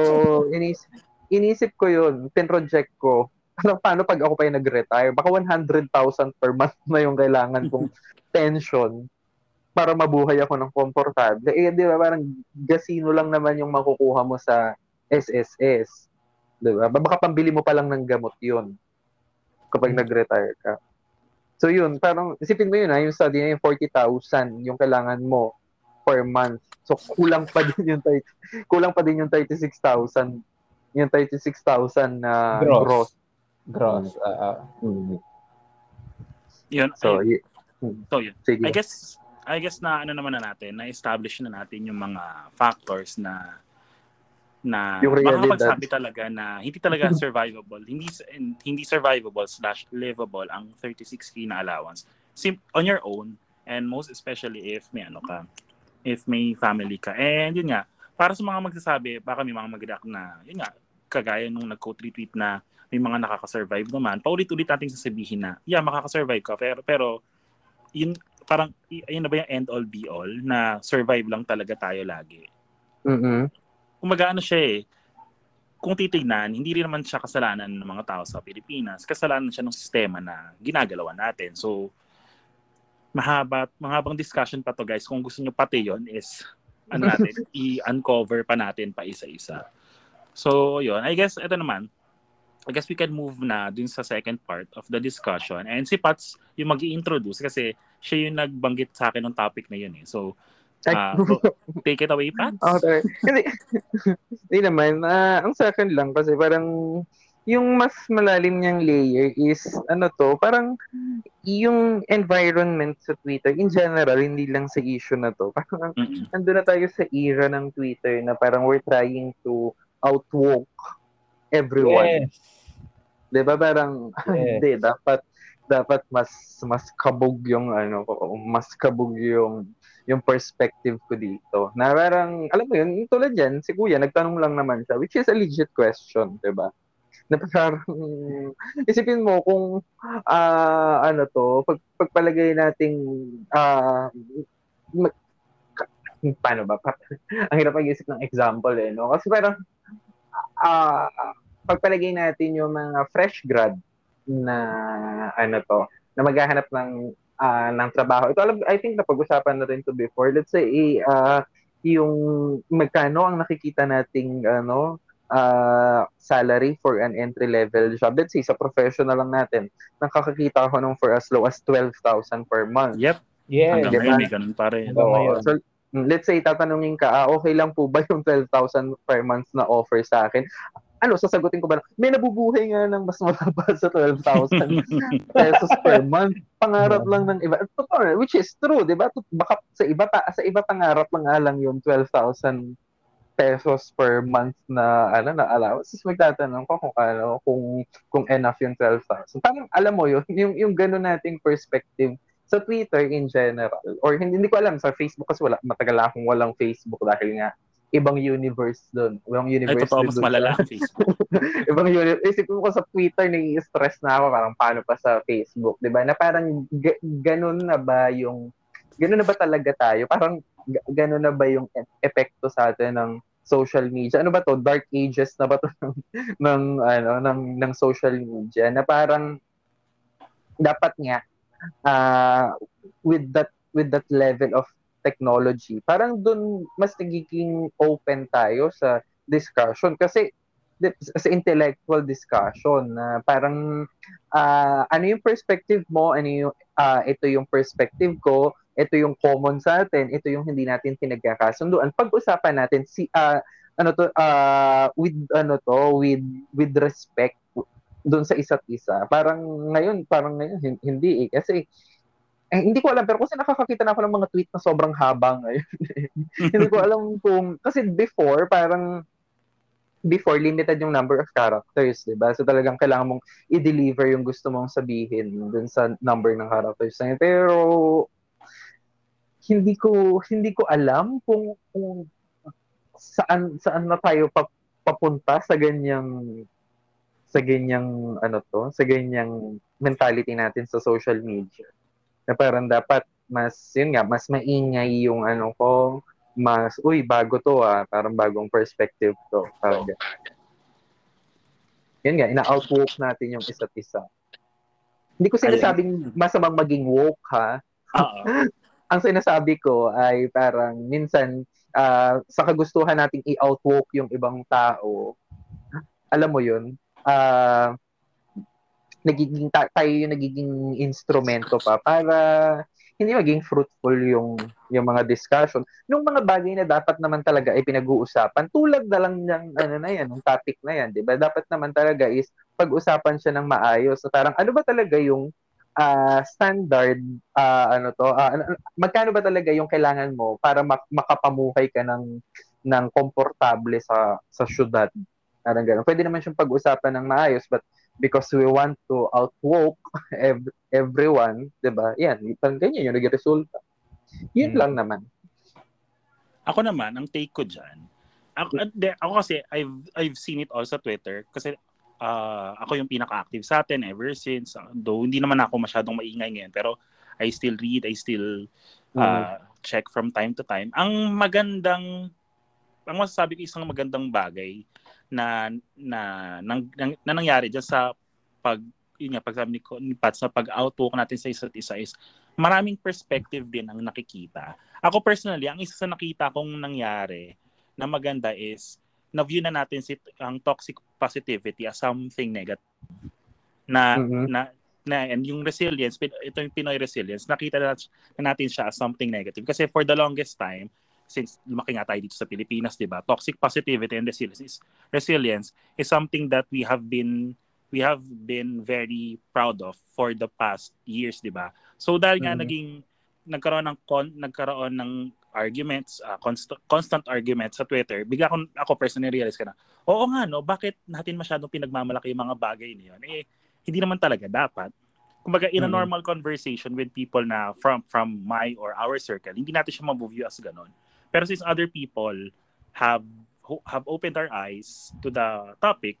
inis inisip ko yun, pinroject ko, ano, paano pag ako pa yung nag-retire? Baka 100,000 per month na yung kailangan kong pension para mabuhay ako ng komportable. Eh, di ba, parang gasino lang naman yung makukuha mo sa SSS. Di ba? Baka pambili mo pa lang ng gamot yun kapag hmm. nag-retire ka. So yun, parang isipin mo yun ha, yung study na yung 40,000 yung kailangan mo per month. So kulang pa din yung kulang pa din yung 36,000 yung 36,000 na gross. gross. Gross. Uh, mm. Yun. So, ay, y- so yun. Sige. I guess I guess na ano naman na natin, na establish na natin yung mga factors na na makakapagsabi talaga na hindi talaga survivable, hindi hindi survivable slash livable ang 36k na allowance. Sim- on your own and most especially if may ano ka, if may family ka. And yun nga, para sa mga magsasabi, baka may mga mag na, yun nga, kagaya nung nag-quote retweet na may mga nakaka-survive naman, paulit-ulit nating sasabihin na, yeah, makaka-survive ka, pero, pero yun, parang, yun na ba yung end all be all na survive lang talaga tayo lagi? Mm-hmm. Kumaga ano siya eh, kung titignan, hindi rin naman siya kasalanan ng mga tao sa Pilipinas. Kasalanan siya ng sistema na ginagalawan natin. So, mahaba, mahabang discussion pa to guys. Kung gusto nyo pati yon is ano natin, i-uncover pa natin pa isa-isa. So, yun. I guess, ito naman, I guess we can move na dun sa second part of the discussion. And si Pats yung mag introduce kasi siya yung nagbanggit sa akin ng topic na yun eh. So, uh, take it away, Pats. Okay. Kasi, hindi naman. Uh, ang second lang kasi parang yung mas malalim niyang layer is ano to, parang yung environment sa Twitter in general, hindi lang sa issue na to. Parang mm-hmm. ando na tayo sa era ng Twitter na parang we're trying to outwalk everyone. Yes. 'Di ba parang yes. hindi dapat dapat mas mas kabog yung ano mas kabog yung yung perspective ko dito. Na parang alam mo yun, tulad yan, si Kuya nagtanong lang naman siya which is a legit question, 'di ba? na parang isipin mo kung uh, ano to, pag, pagpalagay nating uh, paano ba? ang hirap mag-isip ng example eh, no? Kasi parang uh, pagpalagay natin yung mga fresh grad na ano to, na maghahanap ng uh, ng trabaho. Ito alam, I think napag-usapan na rin to before. Let's say uh, yung magkano ang nakikita nating ano uh, salary for an entry-level job. Let's say, sa professional lang natin, nakakakita ako ng for as low as 12,000 per month. Yep. Yeah. Hanggang diba? ngayon, may ganun pa rin. Oo. So, let's say, tatanungin ka, ah, okay lang po ba yung 12,000 per month na offer sa akin? Ano, sasagutin ko ba, may nabubuhay nga ng mas mababa sa 12,000 pesos per month. Pangarap lang ng iba. Totoo, which is true, di ba? Baka sa iba, ta, sa iba pangarap lang nga lang yung 12,000 pesos per month na ano na allowance. Tapos magtatanong ko kung ano, kung kung enough yung 12,000. Parang alam mo yun, yung yung gano'n nating perspective sa Twitter in general or hindi, hindi ko alam sa Facebook kasi wala matagal akong walang Facebook dahil nga ibang universe doon. Ibang universe. Ay, totoo, mas malala ang Facebook. ibang universe. Isipin ko sa Twitter, nai-stress na ako, parang paano pa sa Facebook, di ba? Na parang g- ganun na ba yung, ganun na ba talaga tayo? Parang g- ganun na ba yung e- epekto sa atin ng social media? Ano ba to? Dark ages na ba to ng, ng, ano, ng, ng social media? Na parang, dapat nga, uh, with that with that level of technology, parang dun mas nagiging open tayo sa discussion. Kasi sa intellectual discussion na uh, parang uh, ano yung perspective mo, ano yung uh, ito yung perspective ko, ito yung common sa atin, ito yung hindi natin pinagkakasunduan. Pag-usapan natin si uh, ano to uh, with ano to with with respect doon sa isa't isa. Parang ngayon, parang ngayon hindi eh. Kasi eh, hindi ko alam, pero kasi nakakakita na ako ng mga tweet na sobrang haba ngayon. hindi ko alam kung, kasi before, parang, before, limited yung number of characters, di ba? So talagang kailangan mong i-deliver yung gusto mong sabihin dun sa number ng characters na yun. Pero, hindi ko, hindi ko alam kung, kung saan, saan na tayo papunta sa ganyang sa ganyang ano to, sa ganyang mentality natin sa social media na parang dapat mas, yun nga, mas maingay yung ano ko, mas, uy, bago to ah, parang bagong perspective to. Parang Yun nga, ina-outwoke natin yung isa't isa. Hindi ko sinasabing masamang maging woke ha. Ang sinasabi ko ay parang minsan uh, sa kagustuhan nating i-outwoke yung ibang tao, alam mo yun, uh, nagiging tayo yung nagiging instrumento pa para hindi maging fruitful yung yung mga discussion. Nung mga bagay na dapat naman talaga ay pinag-uusapan tulad na lang ng ano na yan ng topic na yan 'di ba? Dapat naman talaga is pag-usapan siya ng maayos. So parang ano ba talaga yung uh, standard uh, ano to uh, magkano ba talaga yung kailangan mo para mak- makapamuhay ka ng ng komportable sa sa syudad? Parang ganun. Pwede naman siyang pag-usapan ng maayos but because we want to outwoke ev- everyone, 'di ba? Yan, parang ganyan yung nagresulta. Yun hmm. lang naman. Ako naman, ang take ko diyan, ako, de, ako kasi I've I've seen it all sa Twitter kasi uh, ako yung pinaka-active sa atin ever since. Though hindi naman ako masyadong maingay ngayon, pero I still read, I still uh, mm. check from time to time. Ang magandang ang masasabi ko isang magandang bagay na na nang, nang, na nangyari diyan sa pag yun nga pagsabi ni, ni Pat sa pag-outlook natin sa isa't isa is maraming perspective din ang nakikita. Ako personally, ang isa sa nakita kong nangyari na maganda is na-view na natin si ang toxic positivity as something negative. Na mm-hmm. na na and yung resilience, ito yung Pinoy resilience, nakita na, na natin siya as something negative kasi for the longest time since lumaki nga tayo dito sa Pilipinas, 'di ba? Toxic positivity and resilience is, resilience is something that we have been we have been very proud of for the past years, 'di ba? So dahil nga mm-hmm. naging nagkaroon ng con, nagkaroon ng arguments, uh, constant, constant arguments sa Twitter, bigla ako, ako personally realize ka na, oo nga no, bakit natin masyadong pinagmamalaki yung mga bagay niyon? Eh, hindi naman talaga dapat. Kumbaga, in a normal mm-hmm. conversation with people na from from my or our circle, hindi natin siya mabuview as ganun. Pero since other people have have opened our eyes to the topic,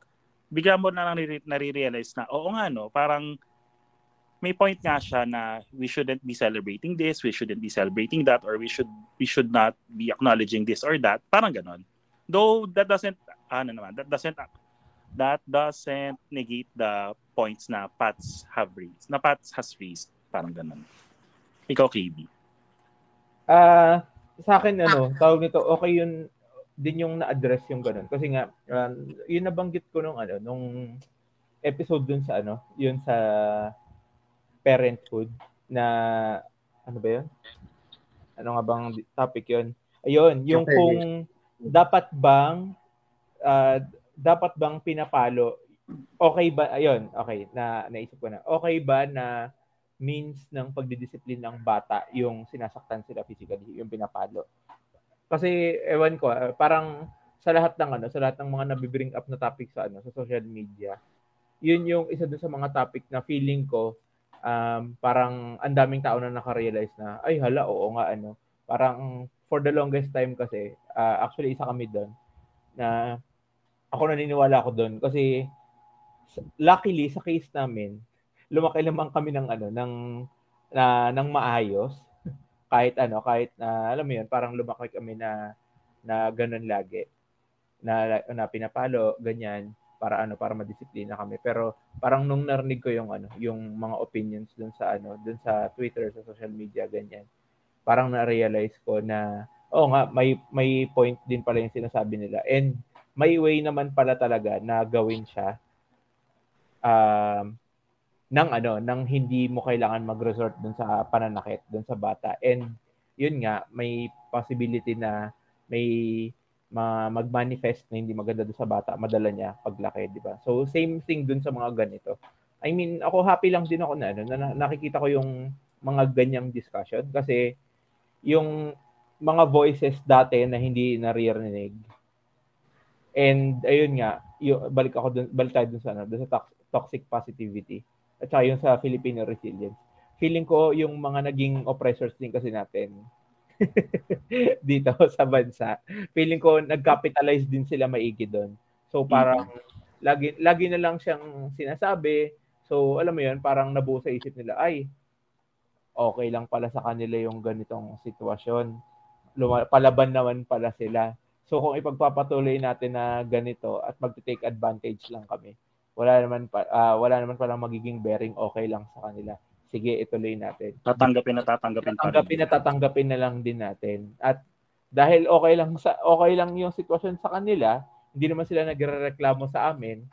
bigla mo na lang nare-realize na, oo nga no, parang may point nga siya na we shouldn't be celebrating this, we shouldn't be celebrating that, or we should we should not be acknowledging this or that. Parang ganon. Though that doesn't, ano naman, that doesn't that doesn't negate the points na Pats have raised, na Pats has raised. Parang ganon. Ikaw, KB. Ah, uh, sa akin ano, tawag nito, okay yun din yung na-address yung ganun. Kasi nga, uh, yun nabanggit ko nung ano, nung episode dun sa ano, yun sa parenthood na, ano ba yun? Ano nga bang topic yun? Ayun, yung okay. kung dapat bang, uh, dapat bang pinapalo, okay ba, ayun, okay, na naisip ko na, okay ba na means ng pagdidisiplin ng bata yung sinasaktan sila physically, yung pinapalo? Kasi ewan ko, uh, parang sa lahat ng ano, sa lahat ng mga nabibring up na topic sa ano, sa social media, yun yung isa dun sa mga topic na feeling ko um, parang ang daming tao na naka-realize na ay hala, oo nga ano. Parang for the longest time kasi, uh, actually isa kami doon na ako naniniwala ako doon kasi luckily sa case namin, lumaki lamang kami ng ano ng na ng maayos kahit ano, kahit na, alam mo yun, parang lumaki kami na, na ganun lagi. Na, na pinapalo, ganyan, para ano, para madisiplina kami. Pero parang nung narinig ko yung ano, yung mga opinions dun sa ano, dun sa Twitter, sa social media, ganyan, parang na-realize ko na, oh nga, may, may point din pala yung sinasabi nila. And may way naman pala talaga na gawin siya. Um, ng ano, ng hindi mo kailangan mag-resort dun sa pananakit dun sa bata. And yun nga, may possibility na may ma- mag-manifest na hindi maganda dun sa bata, madala niya paglaki, di ba? So same thing dun sa mga ganito. I mean, ako happy lang din ako na ano, na nakikita ko yung mga ganyang discussion kasi yung mga voices dati na hindi naririnig. And ayun nga, yung, balik ako dun, balik tayo dun sa ano, dun sa toxic positivity at saka yung sa Filipino resilience. Feeling ko yung mga naging oppressors din kasi natin dito sa bansa. Feeling ko nag-capitalize din sila maigi doon. So parang mm-hmm. lagi lagi na lang siyang sinasabi. So alam mo 'yun, parang nabuo sa isip nila, ay okay lang pala sa kanila yung ganitong sitwasyon. Luma- palaban naman pala sila. So kung ipagpapatuloy natin na ganito at magte-take advantage lang kami, wala naman pa, uh, wala naman palang magiging bearing okay lang sa kanila. Sige, ituloy natin. Tatanggapin na tatanggapin Tatanggapin na tatanggapin na lang din natin. At dahil okay lang sa okay lang yung sitwasyon sa kanila, hindi naman sila nagrereklamo sa amin.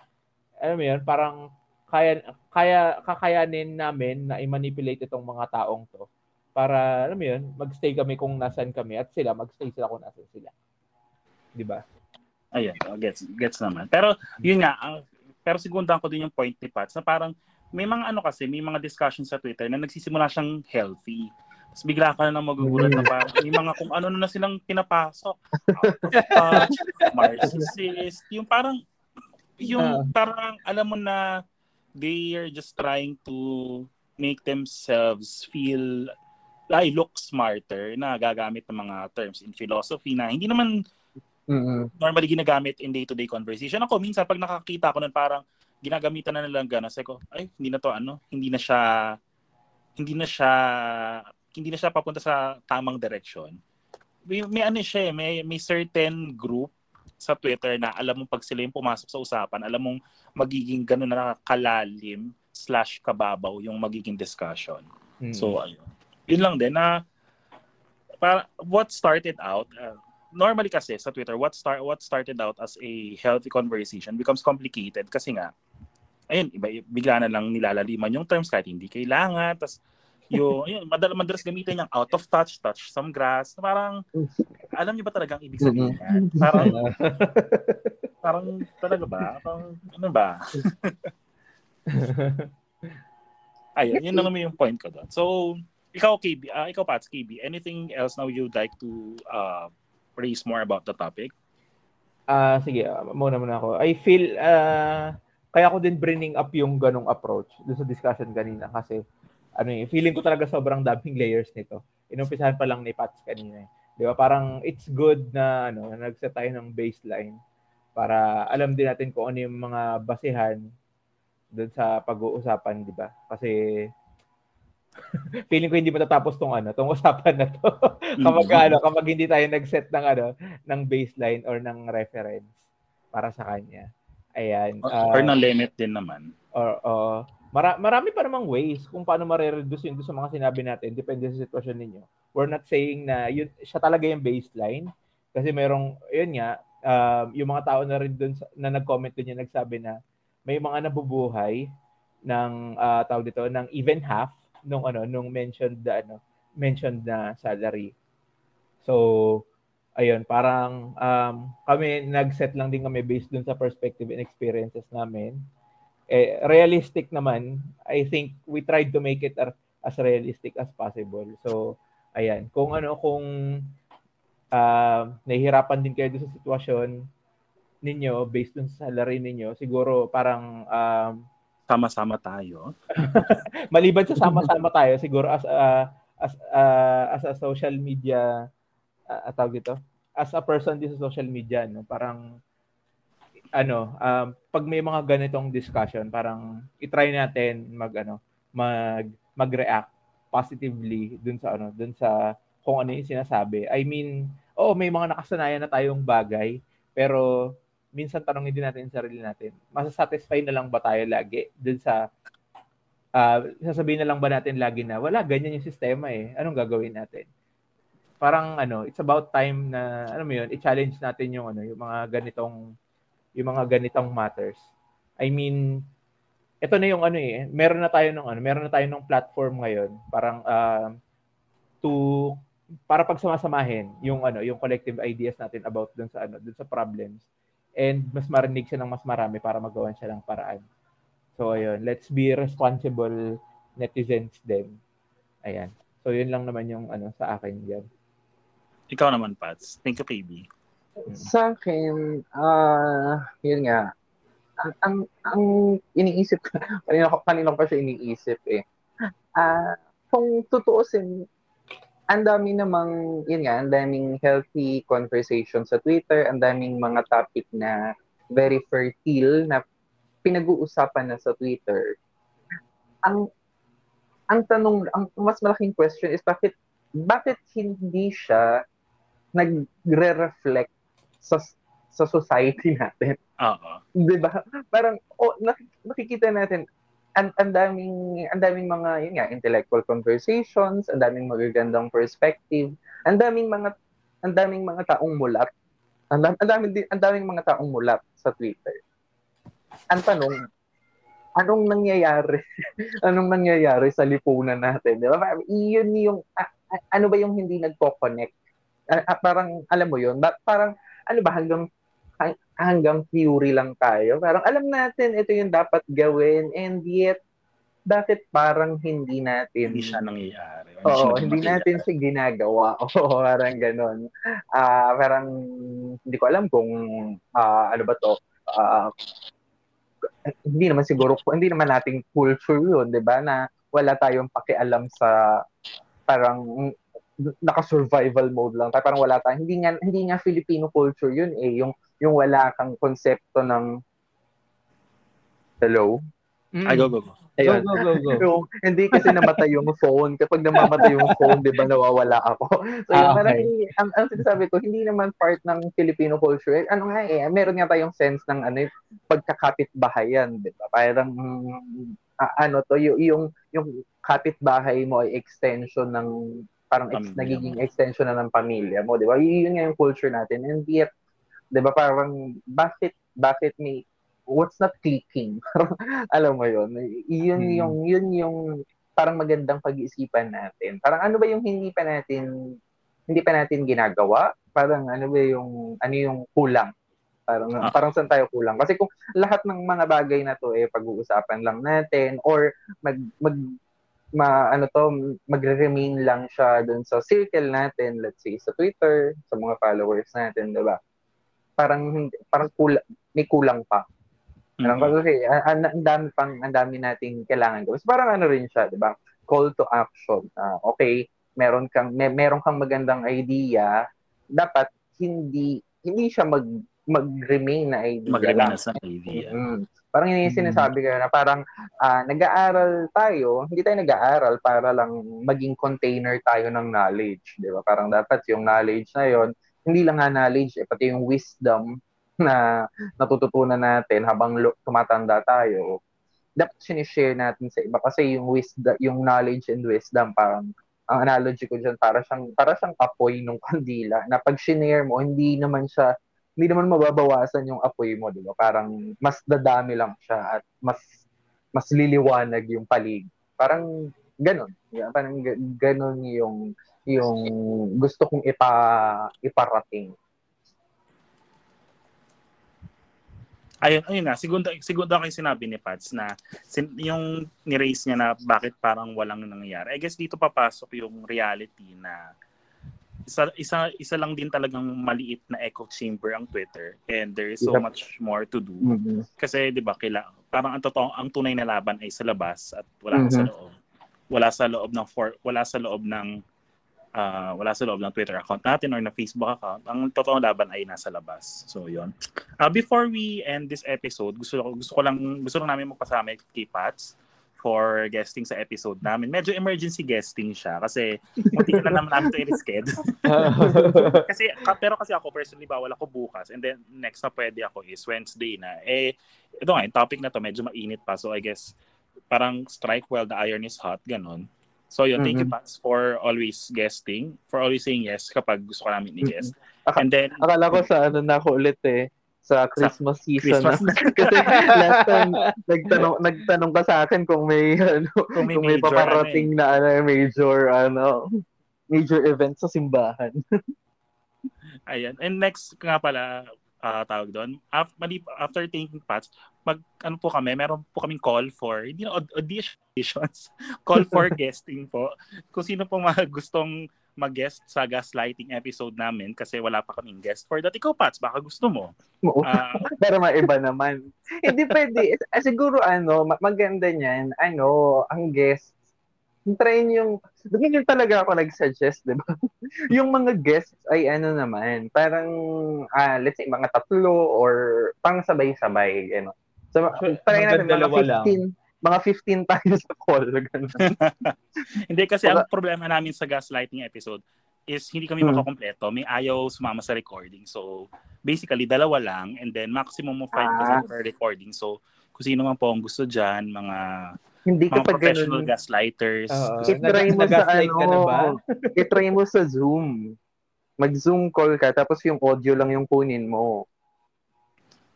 Alam mo 'yun, parang kaya kaya kakayanin namin na i-manipulate itong mga taong 'to para alam mo 'yun, magstay kami kung nasan kami at sila magstay sila kung nasan sila. 'Di ba? Ayun, gets gets naman. Pero yun nga, ang pero sigundan ko din yung point ni Pat na parang may mga ano kasi, may mga discussions sa Twitter na nagsisimula siyang healthy. Tapos bigla ka na nang magugulat na parang may mga kung ano na silang pinapasok. Out narcissist. Yung parang, yung ah. parang alam mo na they are just trying to make themselves feel ay look smarter na gagamit ng mga terms in philosophy na hindi naman mm-hmm. normally ginagamit in day-to-day conversation. Ako, minsan, pag nakakita ko nun, parang ginagamitan na nilang gano'n. Sabi ko, ay, hindi na to, ano, hindi na siya, hindi na siya, hindi na siya papunta sa tamang direction. May, may ano siya, eh, may, may certain group sa Twitter na alam mo pag sila yung pumasok sa usapan, alam mong magiging gano'n na kalalim slash kababaw yung magiging discussion. Mm-hmm. So, ayun. Yun lang din na para what started out uh, normally kasi sa Twitter, what start what started out as a healthy conversation becomes complicated kasi nga ayun, iba, bigla na lang nilalaliman yung terms kahit hindi kailangan. Tapos, yung, ayun, madal, madalas gamitin yung out of touch, touch some grass. Parang, alam niyo ba talagang ibig sabihin yan? Parang, parang, talaga ba? Parang, ano ba? ayun, yun lang naman yung point ko doon. So, ikaw, KB, uh, ah, ikaw, Pats, KB, anything else now you'd like to uh, raise more about the topic? Ah, uh, sige, muna muna ako. I feel uh, kaya ako din bringing up yung ganong approach doon sa discussion kanina kasi ano eh, feeling ko talaga sobrang daming layers nito. Inumpisahan pa lang ni Pats kanina eh. 'Di ba? Parang it's good na ano, na nagset tayo ng baseline para alam din natin kung ano yung mga basehan doon sa pag-uusapan, 'di ba? Kasi feeling ko hindi matatapos tong ano, tong usapan na to. kapag mm-hmm. ano, kapag hindi tayo nag-set ng ano, ng baseline or ng reference para sa kanya. Ayan. Uh, or ng limit din naman. Or uh, mara- marami pa namang ways kung paano mare-reduce yun sa mga sinabi natin depende sa sitwasyon ninyo. We're not saying na yun siya talaga yung baseline Kasi merong, yun nga, uh, yung mga tao na rin dun na nag-comment din yung nagsabi na may mga nabubuhay ng uh, tawag dito ng even half nung ano nung mentioned the, ano mentioned na salary. So ayun, parang um, kami nag-set lang din kami based dun sa perspective and experiences namin. Eh, realistic naman, I think we tried to make it as realistic as possible. So, ayan, kung ano, kung uh, nahihirapan din kayo sa sitwasyon ninyo based dun sa salary ninyo, siguro parang um, sama-sama tayo. maliban sa sama-sama tayo, siguro as uh, as uh, as a social media uh, tawag dito, as a person din sa social media, no, parang ano, um, pag may mga ganitong discussion, parang i-try natin mag ano, mag mag-react positively dun sa ano, dun sa kung ano yung sinasabi. I mean, oh, may mga nakasanayan na tayong bagay, pero minsan tanongin din natin sa sarili natin, masasatisfy na lang ba tayo lagi dun sa uh, sasabihin na lang ba natin lagi na wala ganyan yung sistema eh. Anong gagawin natin? Parang ano, it's about time na ano mo yun, i-challenge natin yung ano, yung mga ganitong yung mga ganitong matters. I mean, ito na yung ano eh, meron na tayo ng ano, meron na tayo ng platform ngayon, parang uh, to para pagsamasamahin yung ano, yung collective ideas natin about dun sa ano, dun sa problems and mas marinig siya ng mas marami para magawan siya ng paraan. So, ayun. Let's be responsible netizens din. Ayan. So, yun lang naman yung ano sa akin yan. Ikaw naman, Pats. Thank you, KB. Sa akin, uh, yun nga, ang, ang, ang iniisip ko, kanina, kanina ko pa siya iniisip eh. Uh, kung tutuusin, ang dami namang, yun nga, ang daming healthy conversation sa Twitter, ang daming mga topic na very fertile na pinag-uusapan na sa Twitter. Ang ang tanong, ang mas malaking question is bakit bakit hindi siya nagre-reflect sa sa society natin? Oo. 'Di ba? Parang oh, nakikita natin ang ang daming ang daming mga yun nga intellectual conversations, ang daming magagandang perspective, ang daming mga ang daming mga taong mulat. Ang, dam, ang daming ang daming mga taong mulat sa Twitter. Ang tanong, anong nangyayari? anong nangyayari sa lipunan natin? Di ba? Iyon yung ano ba yung hindi nagko-connect? Ah, parang alam mo yun, parang ano ba hanggang hanggang theory lang tayo. Parang alam natin ito yung dapat gawin and yet bakit parang hindi natin hindi siya nangyayari. Hindi oo, siya hindi natin siya ginagawa. Oo, parang ganoon. Ah, uh, parang hindi ko alam kung uh, ano ba to. Uh, hindi naman siguro hindi naman nating culture 'yun, 'di ba? Na wala tayong pakialam sa parang naka-survival mode lang. Parang wala tayong hindi nga hindi nga Filipino culture 'yun eh, yung yung wala kang konsepto ng hello. Mm. Ay, go, go, go. Ayun. Go, go, go, go. yung, hindi kasi namatay yung phone. Kapag namamatay yung phone, di ba, nawawala ako. So, ah, okay. parang, ang, ang sinasabi ko, hindi naman part ng Filipino culture. Ano nga eh, meron nga tayong sense ng ano, pagkakapit bahayan, di ba? Parang, uh, ano to, yung, yung, yung kapitbahay mo ay extension ng, parang ex, nagiging extension na ng pamilya mo, di ba? Yun nga yung culture natin. And yet, 'di ba parang bakit bakit may what's not clicking? Alam mo yon yun hmm. yung yun yung parang magandang pag-iisipan natin. Parang ano ba yung hindi pa natin hindi pa natin ginagawa? Parang ano ba yung ano yung kulang? Parang ah. parang saan tayo kulang? Kasi kung lahat ng mga bagay na to eh pag-uusapan lang natin or mag mag ma ano to magre-remain lang siya doon sa circle natin. Let's say sa Twitter sa mga followers natin 'di ba parang parang kulang, may kulang pa. Mm-hmm. kasi ang, ang dami pang ang dami nating kailangan gawin. So, parang ano rin siya, 'di ba? Call to action. Uh, okay, meron kang may, meron kang magandang idea, dapat hindi hindi siya mag mag-remain na idea. Mag-remain na sa idea. Mm-hmm. Parang yun yung sinasabi ko na parang uh, nag-aaral tayo, hindi tayo nag-aaral para lang maging container tayo ng knowledge, di ba? Parang dapat yung knowledge na yon hindi lang nga knowledge, eh, pati yung wisdom na natututunan natin habang tumatanda tayo, dapat sinishare natin sa iba kasi yung wisdom, yung knowledge and wisdom parang ang analogy ko dyan, para siyang, para siyang apoy ng kandila na pag shinare mo, hindi naman siya, hindi naman mababawasan yung apoy mo, di ba? Parang mas dadami lang siya at mas mas liliwanag yung palig. Parang ganun. Yeah, parang ganun yung yung gusto kong ipa iparating. Ayun, ayun na. Segundo, segundo kayo sinabi ni Pats na sin, yung ni-raise niya na bakit parang walang nangyayari. I guess dito papasok yung reality na isa, isa, isa lang din talagang maliit na echo chamber ang Twitter and there is so much more to do. Mm-hmm. Kasi 'di ba, kila, parang ang totoo, ang tunay na laban ay sa labas at wala mm-hmm. sa loob. Wala sa loob ng for, wala sa loob ng uh, wala sa loob ng Twitter account natin or na Facebook account. Ang totoong laban ay nasa labas. So, yon. Uh, before we end this episode, gusto ko gusto ko lang gusto lang namin magpasama kay Pats for guesting sa episode namin. Medyo emergency guesting siya kasi munti na naman namin ito i-reschedule. kasi, pero kasi ako personally bawal ako bukas and then next na pwede ako is Wednesday na. Eh, ito nga, yung topic na to medyo mainit pa so I guess parang strike while the iron is hot, ganun. So yun, thank mm-hmm. you Pats for always guesting, for always saying yes kapag gusto ka namin i-guest. Mm-hmm. And then akala ko sa ano na ako ulit eh sa Christmas sa season. Christmas. Na. Kasi last time nagtanong nagtanong ka sa akin kung may ano kung may, kung may paparating ano, na ano major ano major event sa simbahan. Ayan. And next nga pala uh, tawag doon. After, after taking Pats, mag ano po kami, meron po kaming call for hindi na auditions, call for guesting po. Kung sino po mga gustong mag-guest sa gaslighting episode namin kasi wala pa kaming guest for that. Ikaw, Pats, baka gusto mo. Uh, Pero maiba naman. Hindi pwede. Eh, siguro ano, maganda niyan, ano, ang guest, try yung, doon yung talaga ako nag-suggest, di ba? yung mga guests ay ano naman, parang, uh, let's say, mga tatlo or pang sabay-sabay, you know. So, try natin mga 15, lang. mga 15 tayo sa call. hindi kasi ang problema namin sa gaslighting episode is hindi kami hmm. makakompleto. May ayaw sumama sa recording. So, basically, dalawa lang and then maximum of 5 ah. kasi per recording. So, kung sino man po ang gusto dyan, mga hindi mga professional ganun, gaslighters. Uh, itry mo sa ano, itry mo sa Zoom. Mag-Zoom call ka, tapos yung audio lang yung kunin mo.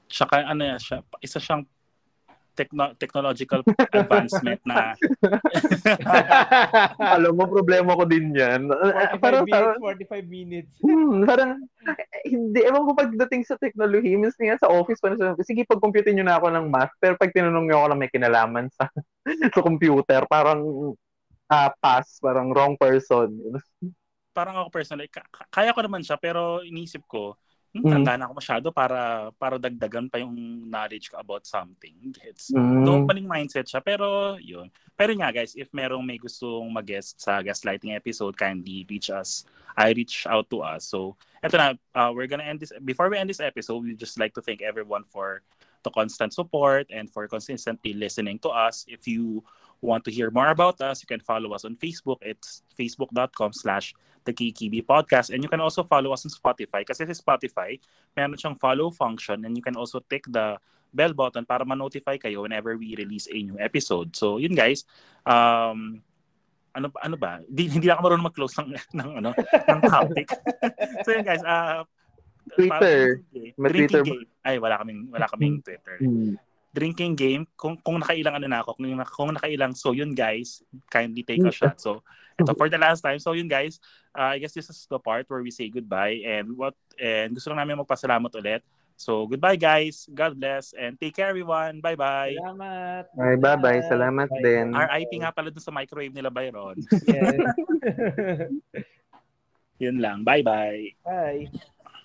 Tsaka ano yan siya, isa siyang techno- technological advancement na. Alam mo problema ko din yan. 45 parang, minutes 45 minutes. Hmm, parang hindi ewan ko pagdating sa technology minsan nga sa office pa na sige pag-compute nyo na ako ng math pero pag tinanong nyo ako na may kinalaman sa sa computer parang uh, pass parang wrong person. Parang ako personally kaya ko naman siya pero inisip ko Hmm, mm. tanda na ako masyado para para dagdagan pa yung knowledge ko about something. Gets. Mm. Doon paling mindset siya. Pero, yun. Pero nga guys, if merong may gustong mag-guest sa gaslighting episode, kindly reach us. I reach out to us. So, eto na, uh, we're gonna end this. Before we end this episode, we just like to thank everyone for the constant support and for consistently listening to us. If you want to hear more about us, you can follow us on Facebook. It's facebook.com slash the KKB podcast. And you can also follow us on Spotify. Kasi sa Spotify, meron siyang follow function and you can also tick the bell button para ma-notify kayo whenever we release a new episode. So, yun guys. Um, ano ano ba? Di, hindi ako marunong mag-close ng, ng ano ng topic. so yun guys, uh, Twitter. Drinking game. Ay, wala kaming wala kaming Twitter. Hmm drinking game, kung, kung nakailang ano na ako, kung, kung nakailang, so yun guys, kindly take a shot. So, ito for the last time. So yun guys, uh, I guess this is the part where we say goodbye and what and gusto lang namin magpasalamat ulit. So goodbye guys. God bless and take care everyone. Bye-bye. Salamat. Bye bye-bye. Salamat bye. din. RIP nga pala dun sa microwave nila Byron. Yes. yun lang. Bye-bye. Bye.